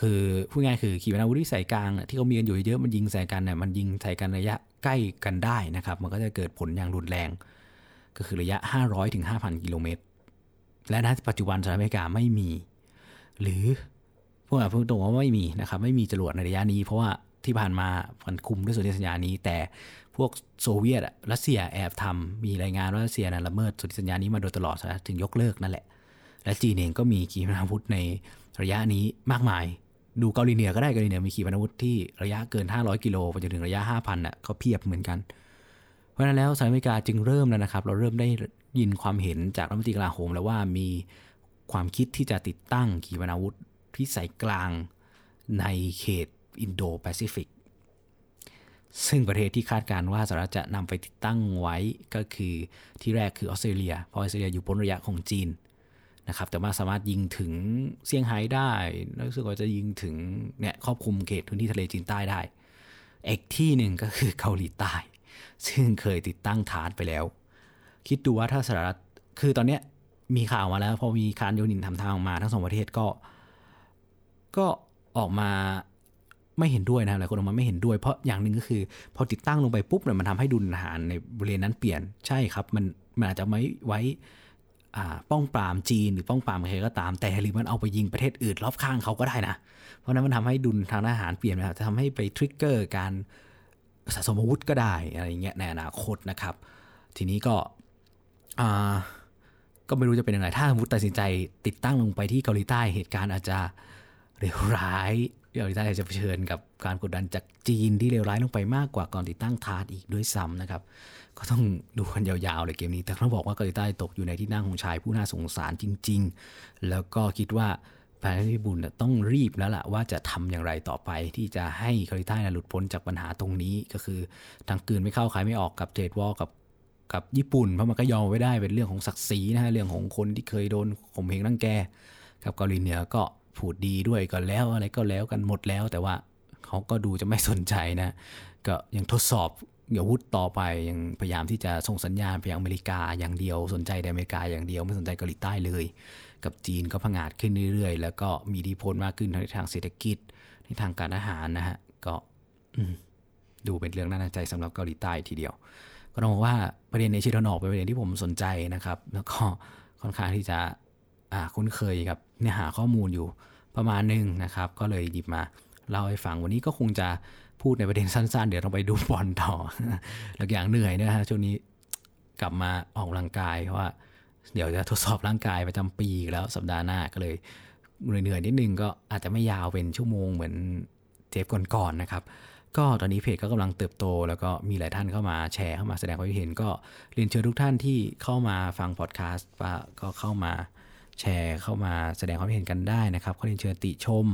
คือพูดง่ายคือขีปนาวุธพิสัยกลางที่เขามีกันอยู่เยอะมันยิงใส่กันเนี่ยมันยิงใส่กันระยะใกล้กันได้นะครับมันก็จะเกิดผลอย่างรุนแรง ก็คือระยะ 500ถึง5,000 กิโลเมตร และณปัจจุบันสหรัฐอเมริกาไม่มี หรือพวกเราพูดตรงว่าไม่มีนะครับไม่มีจรวดในระยะนี้ เพราะว่าที่ผ่านมามันคุมด้วยสนธิสัญญานี้ แต่พวกโซเวียตรัสเซียแอบทำมีรายงานว่ารัสเซียนะละเมิดสนธิสัญญานี้มาโดยตลอดนะถึงยกเลิกนั่นแหละ และจีนเองก็มีขีปนาวุธในระยะนี้มากมาย ดูเกาหลีเหนือก็ได้เกาหลีเหนือมีขีปนาวุธที่ระยะเกิน 500 กิโลไปจนถึงระยะ 5,000อะเขาเพียบเหมือนกัน เพราะฉะนั้นแล้วสหรัฐอเมริกาจึงเริ่มแล้วนะครับ เราเริ่มได้ยินความเห็นจากรัฐมนตรีกลาโหมแล้วว่ามีความคิดที่จะติดตั้งขีปนาวุธพิสัยกลางในเขตอินโดแปซิฟิก ซึ่งประเทศที่คาดการว่าสหรัฐจะนำไปติดตั้งไว้ก็คือที่แรกคือออสเตรเลีย เพราะออสเตรเลียอยู่พ้นระยะของจีนนะครับ แต่ว่าสามารถยิงถึงเซี่ยงไฮ้ได้รู้สึกว่าจะยิงถึงเนี่ยครอบคลุมเขตพื้นที่ทะเลจีนใต้ได้อีกที่หนึ่งก็คือเกาหลีใต้ ซึ่งเคยติดตั้งฐานไปแล้ว คิดดูว่าถ้าสหรัฐคือตอนเนี้ยมีข่าวมาแล้ว พอมีคารโยนินทำทางออกมาทั้งสองประเทศก็ ก็ออกมาไม่เห็นด้วยนะหลายคนออกมาไม่เห็นด้วย เพราะอย่างหนึ่งก็คือ พอติดตั้งลงไปปุ๊บเนี่ยมันทำให้ดุลอาหารในบริเวณนั้นเปลี่ยนใช่ครับ มันมันอาจจะไม่ไว้ป้องปรามจีนหรือป้องปรามใครก็ตาม แต่หรือมันเอาไปยิงประเทศอื่นรอบข้างเขาก็ได้นะ เพราะนั้นมันทำให้ดุลทางอาหารเปลี่ยนนะครับจะทำให้ไปทริกเกอร์การสะสมอาวุธก็ได้อะไรเงี้ยในอนาคตนะครับ ทีนี้ก็ ก็ไม่รู้จะเป็นยังไงถ้าสมมติตัดสินใจติดตั้งลงไปที่เกาหลีใต้เหตุการณ์อาจจะเลวร้ายเกาหลีใต้จะเผชิญกับการกดดันจากจีนที่เลวร้ายลงไปมากกว่าก่อนติดตั้งทาร์อีกด้วยซ้ำนะครับ ก็ต้องดูกันยาวๆเลยเกมนี้ แต่ต้องบอกว่าเกาหลีใต้ตกอยู่ในที่นั่งของชายผู้น่าสงสารจริง ๆ แล้วก็คิดว่าแพนธิบุญต้องรีบแล้วล่ะว่าจะทำอย่างไรต่อไปที่จะให้เกาหลีใต้หลุดพ้นจากปัญหาตรงนี้ก็คือทางกืนไม่เข้าขายไม่ออกกับเทรดวอลกับ กับญี่ปุ่นเพราะมันก็ยอมไว้ได้เป็นเรื่องของศักดิ์ศรีนะฮะเรื่องของคนที่เคยโดนข่มเหงรังแกกับเกาหลีเหนือก็พูดดีด้วยก็แล้วอะไรก็แล้วกันหมดแล้ว แต่ว่าเขาก็ดูจะไม่สนใจนะก็ยังทดสอบอาวุธต่อไปยังพยายามที่จะส่งสัญญาณไปยังอเมริกาอย่างเดียวสนใจแต่อเมริกาอย่างเดียวไม่สนใจเกาหลีใต้เลย กับจีนก็พังอาจขึ้นเรื่อยๆ แล้วก็มีดีพลมากขึ้นในทางเศรษฐกิจในทางการอาหารนะฮะก็ดูเป็นเรื่องน่าสนใจสำหรับเกาหลีใต้ทีเดียว ก็ต้องบอกว่าประเด็นในชิตานอกเป็นประเด็นที่ผมสนใจนะครับ แล้วก็ค่อนข้างที่จะคุ้นเคยกับเนื้อหาข้อมูลอยู่ประมาณหนึ่งนะครับ ก็เลยหยิบมาเล่าให้ฟังวันนี้ก็คงจะพูดในประเด็นสั้นๆ เดี๋ยวเราไปดูบอลต่อหลักอย่างเหนื่อยนะฮะช่วงนี้กลับมาออกกำลังกายเพราะว่าเดี๋ยวจะทดสอบร่างกายประจำปีแล้วสัปดาห์หน้าก็เลยเหนื่อยๆนิดนึงก็อาจจะไม่ยาวเป็นชั่วโมงเหมือนเทปก่อนๆนะครับ ก็ตอนนี้เพจก็กำลังเติบโต แล้วก็มีหลายท่านเข้ามาแชร์เข้ามาแสดงความคิดเห็น ก็เรียนเชิญทุกท่านที่เข้ามาฟังพอดแคสต์ว่าก็เข้ามาแชร์เข้ามาแสดงความเห็นกันได้นะครับก็เรียนเชิญติชม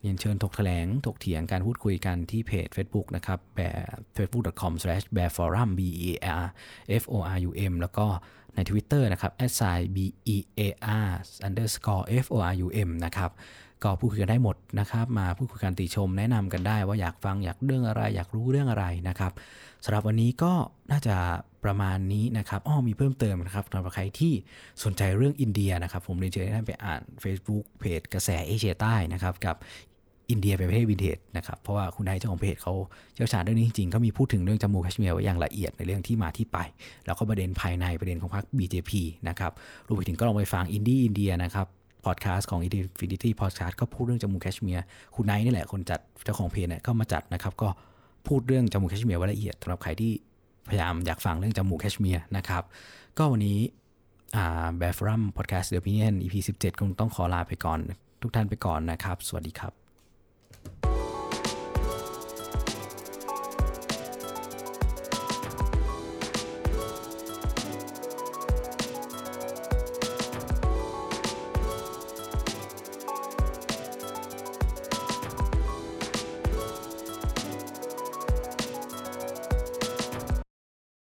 เรียนเชิญถกแถลง ถกเถียงการพูดคุยกันที่เพจ Facebook นะครับแบบ facebook.com/bearforum b e a r f o r u m แล้วก็ใน Twitter นะครับ b e a r underscore f o r u m นะครับ ก็พูดคุยกันได้หมดนะครับ มาพูดคุยกันติชมแนะนำกันได้ว่าอยากฟังอยากเรื่องอะไร อยากรู้เรื่องอะไรนะครับสำหรับวันนี้ก็น่าจะประมาณนี้นะครับอ้อมีเพิ่มเติมนะครับสำหรับใครที่สนใจเรื่องอินเดียนะครับ ผมเรียนเชิญท่านไปอ่าน Facebook เพจกระแสเอเชียใต้นะครับกับอินเดียเป็นประเทศวินเทจนะครับเพราะว่าคุณนายเจ้าของเพจเขาเชี่ยวชาญเรื่องนี้จริงๆเขามีพูดถึงเรื่องจมูกแคชเมียร์ไว้อย่างละเอียดในเรื่องที่มาที่ไป แล้วก็ประเด็นภายในประเด็นของพรรค BJP นะครับรวมไปถึงก็ลองไปฟังอินดี้อินเดียนะครับ พอดแคสต์ของ Infinity Podcast ก็พูดเรื่องจมูกแคชเมียร์คุณไนท์นี่แหละคนจัดเจ้าของเพจเนี่ยก็มาจัดนะครับ ก็พูดเรื่องจมูกแคชเมียร์ไว้ละเอียดสำหรับใครที่พยายามอยากฟังเรื่องจมูกแคชเมียร์นะครับ ก็วันนี้แบฟรัมพอดแคสต์เดอะพิเนียน EP 17 คงต้องขอลาไปก่อน ทุกท่านไปก่อนนะครับ สวัสดีครับ